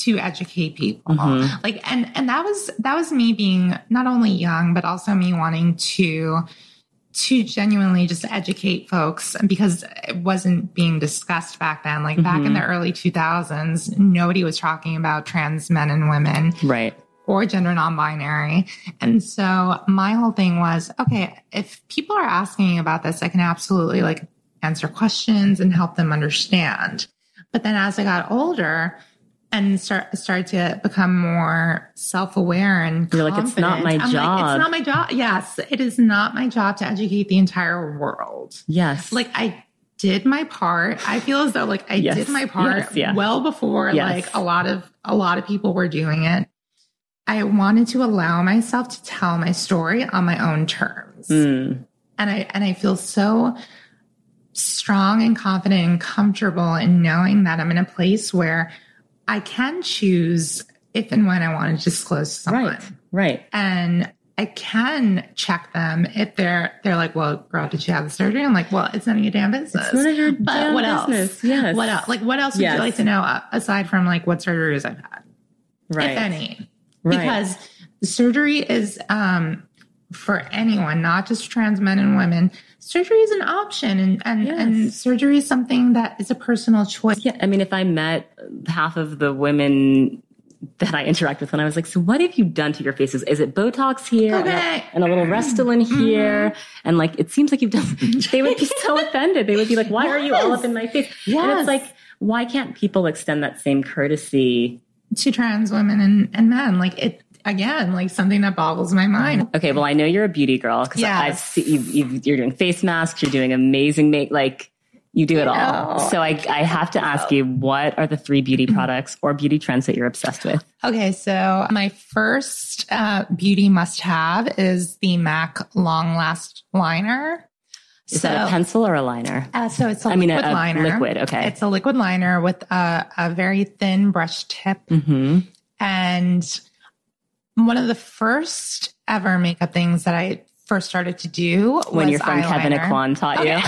to educate people. Mhm. Like and and that was that was me being not only young but also me wanting to to genuinely just educate folks because it wasn't being discussed back then. Like back in the mm-hmm. early 2000s, nobody was talking about trans men and women Right. or gender non-binary. And so my whole thing was, okay, if people are asking about this, I can absolutely like answer questions and help them understand. But then as I got older and start started to become more self-aware and You're like, "It's not my I'm job. Like, it's not my job. Yes, it is not my job to educate the entire world. Yes. Like I did my part. I feel as though like I Yes. did my part Yes, yeah. well before Yes. like a lot of a lot of people were doing it. I wanted to allow myself to tell my story on my own terms. Mm. And I and I feel so strong and confident and comfortable in knowing that I'm in a place where I can choose if and when I want to disclose to someone. Right. Right. And I can check them if they're they're like, well, girl, did you have the surgery? I'm like, well, it's none of your damn business. It's none of your but damn what business. else? Yes. What else? Like, what else would Yes. you like to know uh, aside from like what surgeries I've had, Right. if any? Right. Because surgery is um, for anyone, not just trans men and women. Surgery is an option, and and, Yes. and surgery is something that is a personal choice. Yeah, I mean, if I met half of the women that I interact with, and I was like, "So what have you done to your faces? Is it Botox here and, a, Okay. and a little Restylane mm-hmm. here?" And like, it seems like you've done. They would be so offended. They would be like, "Why are you all up in my face?" And it's like, why can't people extend that same courtesy? to trans women and, and men. Like it again, like something that boggles my mind. Okay, well, I know you're a beauty girl because Yes. I've seen you've, you're doing face masks, you're doing amazing make like. You do it all. know. So I, I have to ask you, what are the three beauty products or beauty trends that you're obsessed with? Okay, so my first uh, beauty must have is the MAC Long Last Liner. Is that a pencil or a liner? Uh, so it's a I mean, a- liquid a liner. liquid, okay. It's a liquid liner with a, a very thin brush tip. Mm-hmm. And one of the first ever makeup things that I first started to do When your friend Kevyn. Aucoin taught you.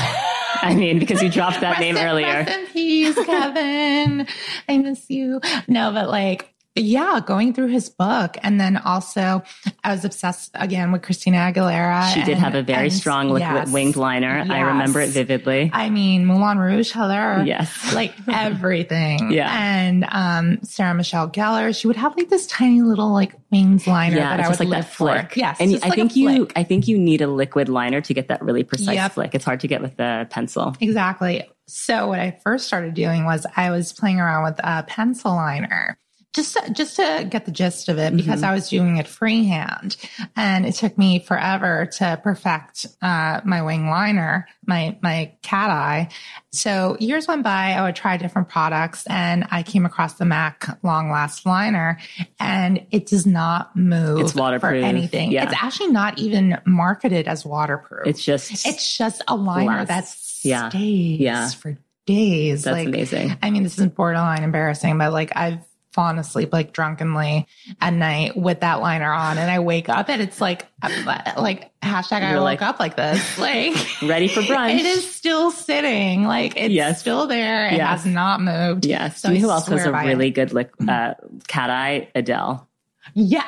I mean, because you dropped that name in- earlier. Rest in peace, Kevyn. I miss you. No, but like, yeah, going through his book. And then also, I was obsessed again with Christina Aguilera. She did and- have a very and- strong liquid yes. winged liner. I remember it vividly. I mean, Moulin Rouge, hello. Yes. Like everything. Yeah. And um, Sarah Michelle Gellar, she would have like this tiny little like wings liner yeah, that I just would like live that for. flick. Yes. and I like think you. I think you need a liquid liner to get that really precise Yep. flick. It's hard to get with the pencil. Exactly. So what I first started doing was I was playing around with a pencil liner. Just to, just to get the gist of it, because I was doing it freehand, and it took me forever to perfect uh, my wing liner, my my cat eye. So years went by. I would try different products, and I came across the Mac Long Last liner, and it does not move. It's waterproof. for anything. Yeah. It's actually not even marketed as waterproof. It's just, It's just a liner that Yeah. stays Yeah. for days. that's like, amazing. I mean, this is borderline embarrassing, but like I've fallen asleep like drunkenly at night with that liner on, and I wake up and it's like, like hashtag I woke like- up like this. Like Ready for brunch. it is still sitting. Like it's Yes. still there. It Yes. has not moved. Yes. So you know who else has a really it. good look uh, cat eye? Adele. Yeah.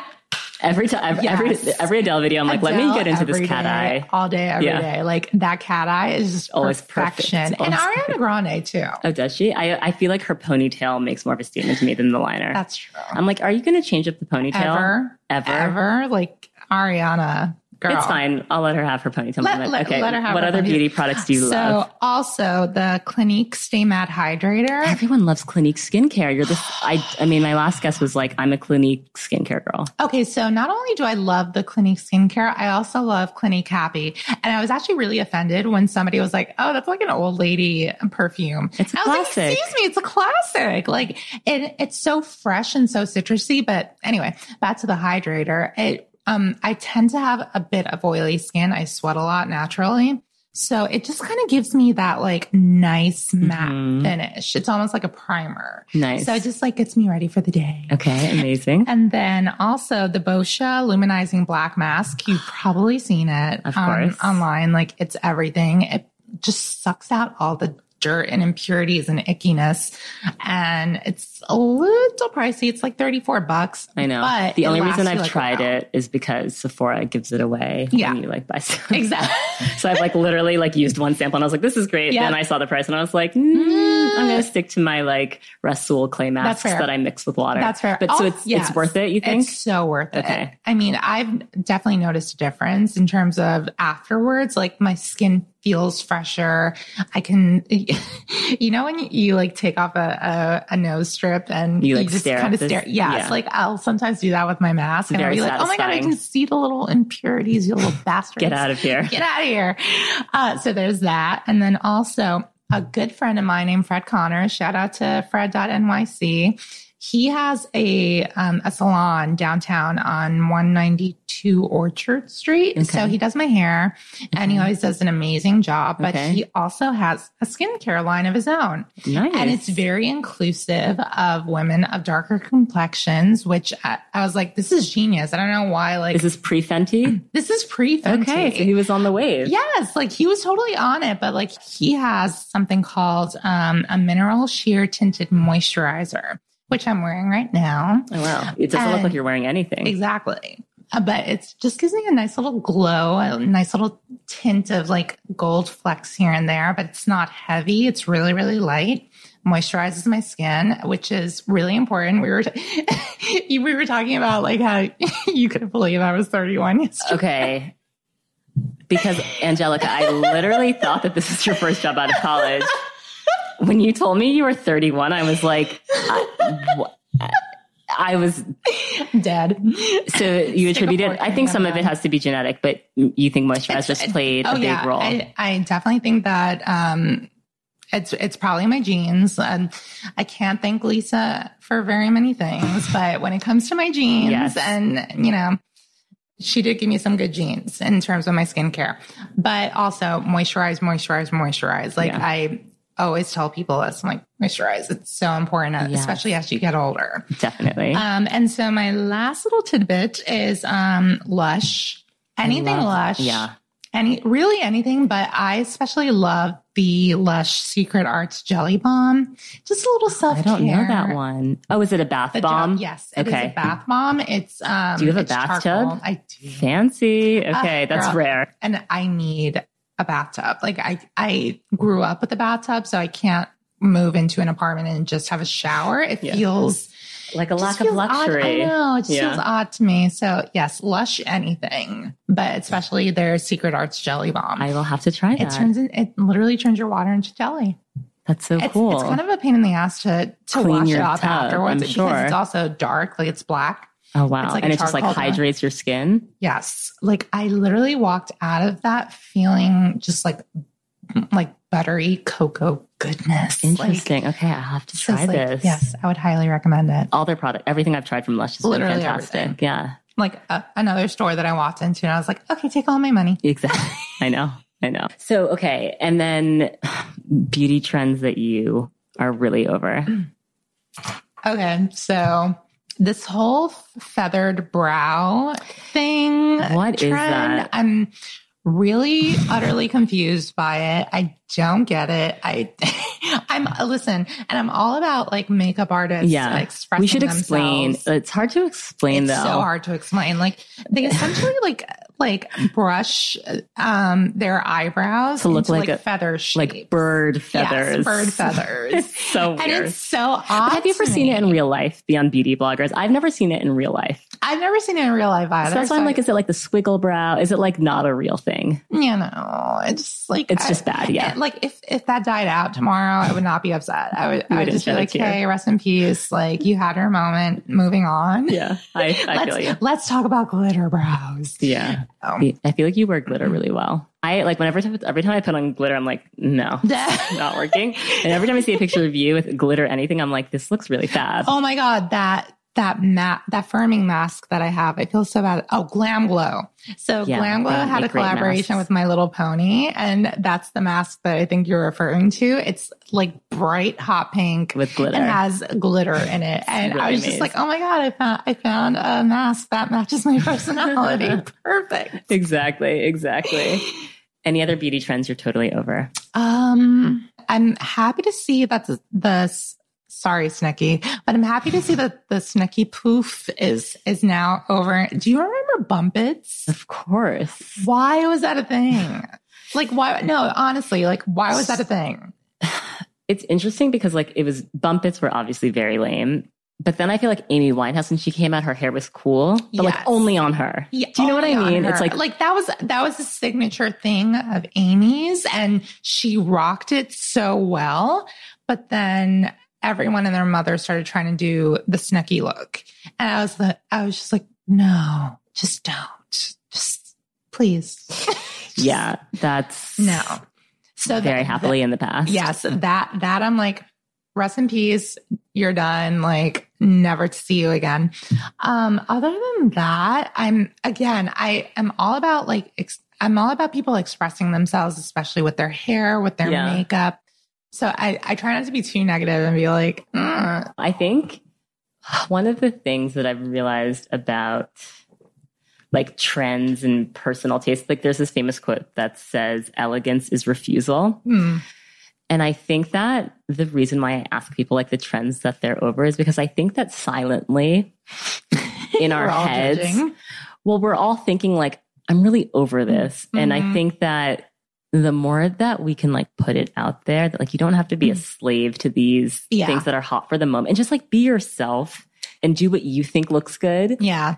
Every time, every, Yes. every Adele video, I'm like, let me get into this cat day, eye. all day, every day. Yeah. Like that cat eye is just Always perfect. perfection. It's And Ariana Grande too. Oh, does she? I I feel like her ponytail makes more of a statement to me than the liner. That's true. I'm like, are you going to change up the ponytail? Ever, Ever? ever, like Ariana, girl. It's fine. I'll let her have her ponytail. Let- moment. let- okay. let her have what her other ponytail. beauty products do you so love? also the Clinique Stay Matte Hydrator. Everyone loves Clinique skincare. You're this. I. I mean, my last guest was like, I'm a Clinique skincare girl. Okay, so not only do I love the Clinique skincare, I also love Clinique Happy. And I was actually really offended when somebody was like, "Oh, that's like an old lady perfume." It's a I was like, classic. Excuse me, it's a classic. Like it, it's so fresh and so citrusy. But anyway, back to the hydrator. It, um, I tend to have a bit of oily skin. I sweat a lot naturally. So it just kind of gives me that like nice matte Mhm. finish. It's almost like a primer. Nice. So it just like gets me ready for the day. okay, amazing. And then also the Boscia luminizing black mask. You've probably seen it Of um, course. online. Like it's everything. It just sucks out all the dirt and impurities and ickiness. And it's a little pricey. It's like 34 bucks. I know. But the only reason I've like tried it is because Sephora gives it away. Yeah. When you like buy stuff. Exactly. so I've like literally like used one sample and I was like, this is great. Yeah. Then I saw the price and I was like, mm, I'm going to stick to my like Rhassoul clay masks that I mix with water. That's fair. But so Oh, it's, yes. it's worth it, you think? It's so worth it. Okay. I mean, I've definitely noticed a difference in terms of afterwards. Like my skin feels fresher. I can, you know, when you, you like take off a, a, a nose strip and You, like, just kind of this- stare. Yes. yeah. Like I'll sometimes do that with my mask and I'll very be like, oh my God, I can see the little impurities, you little bastards. Get out of here. Get out of here. Uh, so there's that. And then also a good friend of mine named Fred Connor, shout out to fred.nyc. he has a um, a salon downtown on 192 Orchard Street. So he does my hair, and he always does an amazing job. But Okay. he also has a skincare line of his own. Nice. And it's very inclusive of women of darker complexions, which I, I was like, this is genius. I don't know why. Like, Is this pre Fenty? this is pre Fenty. Okay, so he was on the wave. Yes, like he was totally on it, but like he has something called um, a mineral sheer tinted moisturizer, which I'm wearing right now. Oh wow, it doesn't look like you're wearing anything. Exactly. Uh, But it just gives me a nice little glow, a nice little tint of like gold flecks here and there, but it's not heavy. It's really, really light. Moisturizes my skin, which is really important. We were we were talking about like how you couldn't believe I was 31 yesterday. Okay. Because Angelica, I literally thought that this is your first job out of college. When you told me you were 31, I was like, I, I was Dead. so you attributed. I think some of it has to be genetic, but you think moisturizer just played a big role. Oh, I, I definitely think that um, it's it's probably my genes. And I can't thank Lisa for very many things, but when it comes to my genes, Yes. and you know, she did give me some good genes in terms of my skincare, but also moisturize, moisturize, moisturize. Like Yeah. I always tell people this, I'm like moisturize. It's so important, Yes. especially as you get older. Definitely. Um, and so my last little tidbit is um, Lush. Anything love- Lush. yeah. Any really anything, but I especially love the Lush Secret Arts Jelly Bomb. Just a little self I don't know that one. Oh, is it a bath bomb? yes, it is okay. a bath bomb. It's um. Do you have a bathtub? charcoal. I do, Fancy. Okay, Ah, that's girl. rare. and I need a bathtub. Like I, I grew up with a bathtub, so I can't move into an apartment and just have a shower. It Yeah. feels Like a lack of feels odd. luxury. I know. It just Yeah. feels odd to me. So yes, Lush anything, but especially their Secret Arts Jelly Bomb. I will have to try it turns in, it literally turns your water into jelly. That's so It's, cool. it's kind of a pain in the ass to to Clean wash it off tub, afterwards I'm because sure. it's also dark, like it's black. Oh wow, like and it just like hydrates your skin. Yes, like I literally walked out of that feeling just like like buttery cocoa goodness. Like, Interesting. okay, I'll have to try it's like- this. Yes, I would highly recommend it. All their product, everything I've tried from Lush has been Literally fantastic. everything. Yeah, Like uh, another store that I walked into, and I was like, okay, take all my money. exactly. I know. I know. So okay, and then beauty trends that you are really over. Okay, so this whole feathered brow thing. What is that? I'm really utterly confused by it. I don't get it. I, I'm uh, listen, and I'm all about like makeup artists. Yeah, expressing we should explain. themselves. It's hard to explain It's though. so hard to explain. Like they essentially like like brush um their eyebrows To look into, like a- feather shape. like bird feathers. Yes, bird feathers. so and it's so odd. Have you ever seen it in real life beyond beauty bloggers? I've never seen it in real life. I've never seen it in real life either. So that's why I'm like, is it like the squiggle brow? Is it like not a real thing? you know, it's like It's I- just bad, yeah. Like if if that died out tomorrow, I would not be upset. I would I would just be like, hey, rest in peace. Like you had your moment. Moving on. Yeah, I, I feel you. let's talk about glitter brows. Yeah, Oh. I feel like you wear glitter really well. I like whenever every time I put on glitter, I'm like, no, not working. And every time I see a picture of you with glitter, anything, I'm like, this looks really fab. Oh my god, that that mat that firming mask that I have, I feel so bad. Oh, Glam Glow. So Yeah, Glam Glow had a collaboration masks. with My Little Pony, and that's the mask that I think you're referring to. It's like bright hot pink With glitter. and has glitter in it. And I really was just like, oh my god, I found I found a mask that matches my personality. Perfect. Exactly, exactly. Any other beauty trends you're totally over? Um, I'm happy to see that the, the sorry, Snooki, but I'm happy to see that the Snooki poof is is now over. Do you remember Bumpits? Of course. Why was that a thing? Like, why? No, honestly, like, why was that a thing? It's interesting because like it was Bumpits were obviously very lame. But then I feel like Amy Winehouse when she came out, her hair was cool, but like only on her. Yeah, Do you know what I mean? her. It's like like that was that was a signature thing of Amy's, and she rocked it so well. But then everyone and their mother started trying to do the Snooki look, and I was like, I was just like, no, just don't, just please, yeah, that's no. So very that- happily in the past. Yes, that that I'm like, rest in peace. You're done. Like, never to see you again. Um, other than that, I'm again, I am all about like, ex- I'm all about people expressing themselves, especially with their hair, with their Yeah. makeup. So I, I try not to be too negative and be like, "Mm, I think one of the things that I've realized about like trends and personal taste, like there's this famous quote that says, elegance is refusal. hmm, And I think that the reason why I ask people like the trends that they're over is because I think that silently in our heads, judging. well, we're all thinking like, I'm really over this. And I think that the more that we can like put it out there, that like you don't have to be a slave to these Mm. Yeah. things that are hot for the moment and just like be yourself and do what you think looks good, Yeah.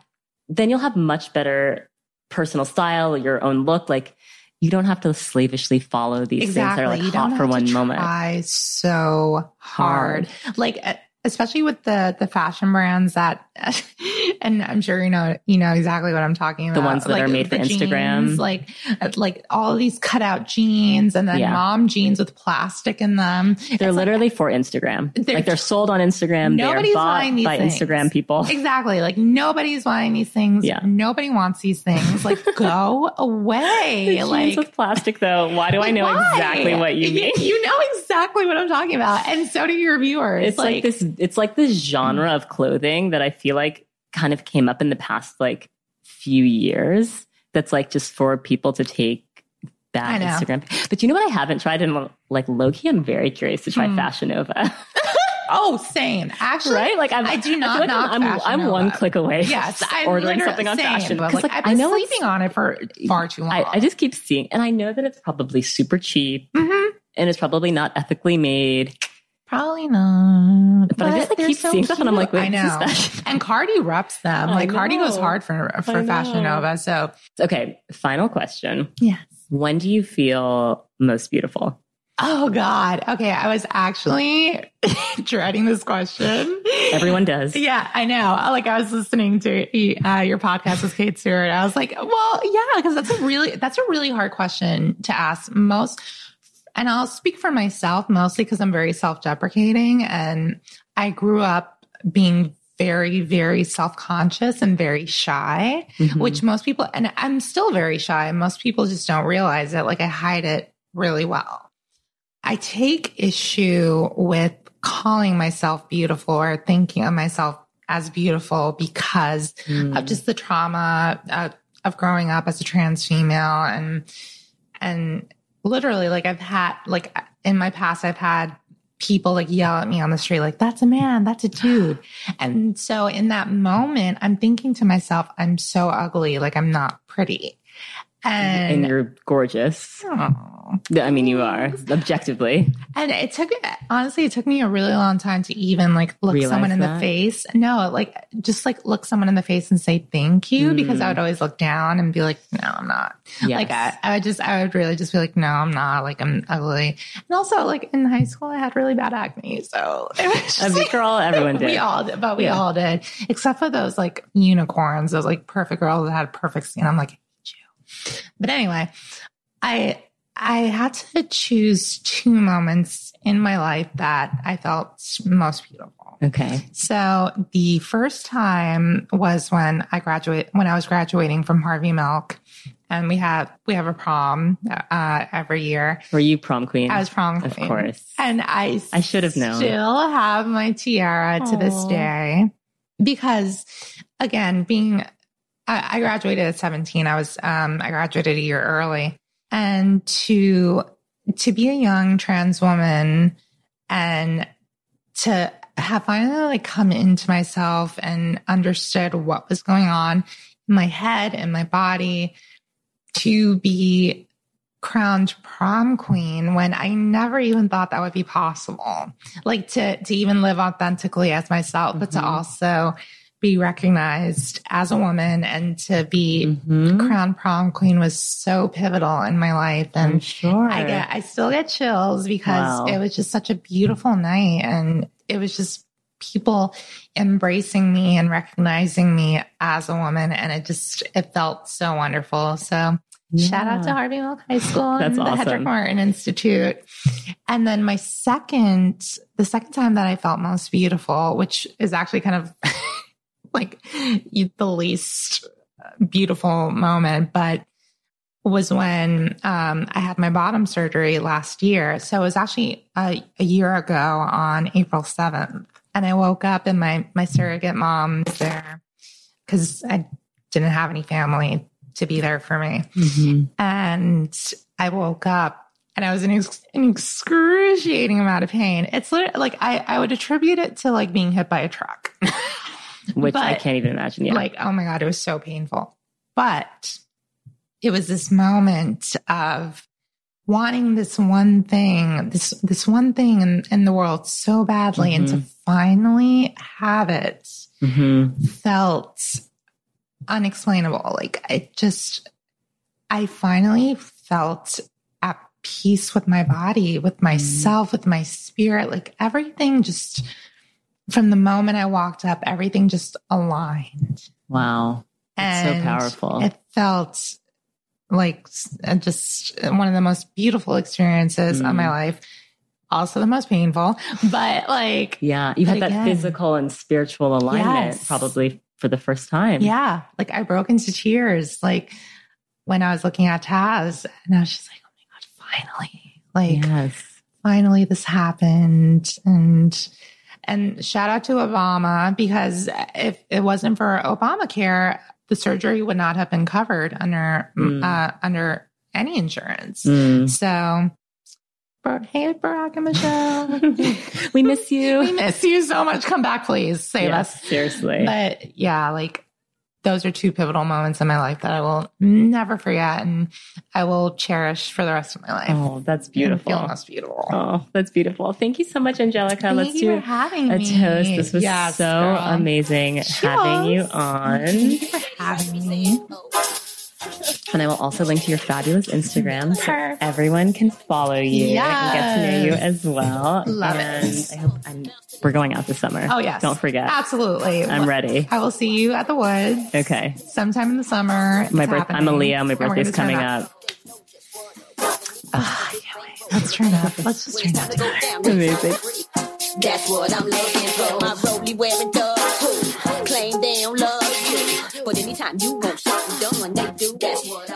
then you'll have much better personal style, your own look. Like you don't have to slavishly follow these things that are like you hot for one moment. Try so hard, like uh, especially with the the fashion brands that, and I'm sure you know you know exactly what I'm talking about. The ones that like are made for the Instagram. jeans, like like all these cutout jeans, and then Yeah. mom jeans with plastic in them. They're It's like- literally for Instagram. They're- like they're sold on Instagram. Nobody's buying these by things. Instagram people. Exactly. Like nobody's buying these things. Yeah. Nobody wants these things. Like go away. Jeans like with plastic though. Why do I know why? exactly what you mean? You know exactly what I'm talking about, and so do your viewers. It's like, this it's like this genre of clothing that I feel like kind of came up in the past like few years that's like just for people to take back. Instagram. But you know what I haven't tried and like Loki, I'm very curious to try Hmm. Fashion Nova. Oh, same. Actually, right? Like I'm, I do not like knock I'm, I'm, I'm one click away. from Yes, I ordering something on same, Fashion. but, like, like, I've I been know sleeping on it for far too long. I, I just keep seeing, and I know that it's probably super cheap Mhm. and it's probably not ethically made. Probably not. But, I just like keep so seeing stuff, and I'm like, wait, I this is know. And Cardi reps them. I Like Cardi goes hard for for Fashion. Nova. So Okay, final question. yes. When do you feel most beautiful? Oh God. Okay, I was actually dreading this question. Everyone does. Yeah, I know. Like I was listening to uh, your podcast with Kate Stewart. I was like, well, yeah, because that's a really that's a really hard question to ask. Most, and I'll speak for myself mostly because I'm very self deprecating, and I grew up being very very self conscious and very shy, Mhm. which most people and I'm still very shy. Most people just don't realize it. Like I hide it really well. I take issue with calling myself beautiful or thinking of myself as beautiful because Mm. of just the trauma of, of growing up as a trans female and and literally like I've had like in my past I've had people like yell at me on the street like that's a man that's a dude and so in that moment I'm thinking to myself I'm so ugly like I'm not pretty and and, you're gorgeous. Aw. I mean, you are objectively. And it took me honestly, it took me a really long time to even like look Realize someone in that? the face. No, like just like look someone in the face and say thank you hmm. because I would always look down and be like, no, I'm not. Yes. Like I, I would just, I would really just be like, no, I'm not. Like I'm ugly. And also, like in high school, I had really bad acne, so it was uh, just a big like, girl, everyone did. we all did, but we Yeah. all did, except for those like unicorns, those like perfect girls that had perfect skin. I'm like, I hate you. But anyway, I I had to choose two moments in my life that I felt most beautiful. Okay. So the first time was when I graduate when I was graduating from Harvey Milk, and we have we have a prom uh, every year. Were you prom queen? I was prom queen, Of course. And I I should have known. Still have my tiara to this day because, again, being I, I graduated at seventeen. I was um I graduated a year early, and to to be a young trans woman and to have finally like come into myself and understood what was going on in my head and my body to be crowned prom queen when I never even thought that would be possible. Like to to even live authentically as myself, but to Mhm. also be recognized as a woman and to be Mhm. crowned prom queen was so pivotal in my life. I'm And sure. I get I still get chills because Wow. it was just such a beautiful night and it was just people embracing me and recognizing me as a woman and it just it felt so wonderful. So Yeah. Shout out to Harvey Milk High School That's and awesome. the Hetrick Martin Institute. And then my second, the second time that I felt most beautiful, which is actually kind of like the least beautiful moment, but was when um, I had my bottom surgery last year. So it was actually a, a year ago on April 7th. And I woke up and my, my surrogate mom was there because I didn't have any family to be there for me. Mm-hmm. And I woke up and I was in ex- an excruciating amount of pain. It's like I, I would attribute it to like being hit by a truck. Which I can't even imagine. Yeah. Like, oh my God, it was so painful. But it was this moment of wanting this one thing, this this one thing in, in the world so badly, and to finally have it hmm felt unexplainable. Like I just I finally felt at peace with my body, with myself, with my spirit. Like everything just from the moment I walked up, everything just aligned. Wow. It's so powerful. It felt like uh, just one of the most beautiful experiences of Mm. my life. Also the most painful, but like, yeah. You had that again- physical and spiritual alignment Yes. probably for the first time. yeah, like I broke into tears, like when I was looking at Taz and I was just like, oh my God, finally, like Yes. finally this happened. And, and shout out to Obama because if it wasn't for Obamacare, the surgery would not have been covered under, Mm. uh, under any insurance. Mm. So, Bar- hey, Barack and Michelle, we miss you. we miss you so much. Come back, please. Save Yes, us. seriously. But yeah, like those are two pivotal moments in my life that I will never forget and I will cherish for the rest of my life. oh, that's And beautiful. Feel most beautiful. Oh, that's beautiful. Thank you so much, Angelica. Thank Let's you do for having a me. toast. This was Yes, so girl. amazing having you on. Thank you for having me. And I will also link to your fabulous Instagram so everyone can follow you and get to know you as well. Love and it. I hope I'm, we're going out this summer. Oh, yes. Don't forget. Absolutely. I'm ready. I will see you at the woods Okay. sometime in the summer. My It's birth, I'm a. Leo. My And we're birthday's coming up. up. Ah, I can't wait. Let's turn up. Let's just turn up together. Amazing. That's what I'm looking for. My rolly wearing thugs who claim they don't love you. But anytime you want something done when they do, that's what I'm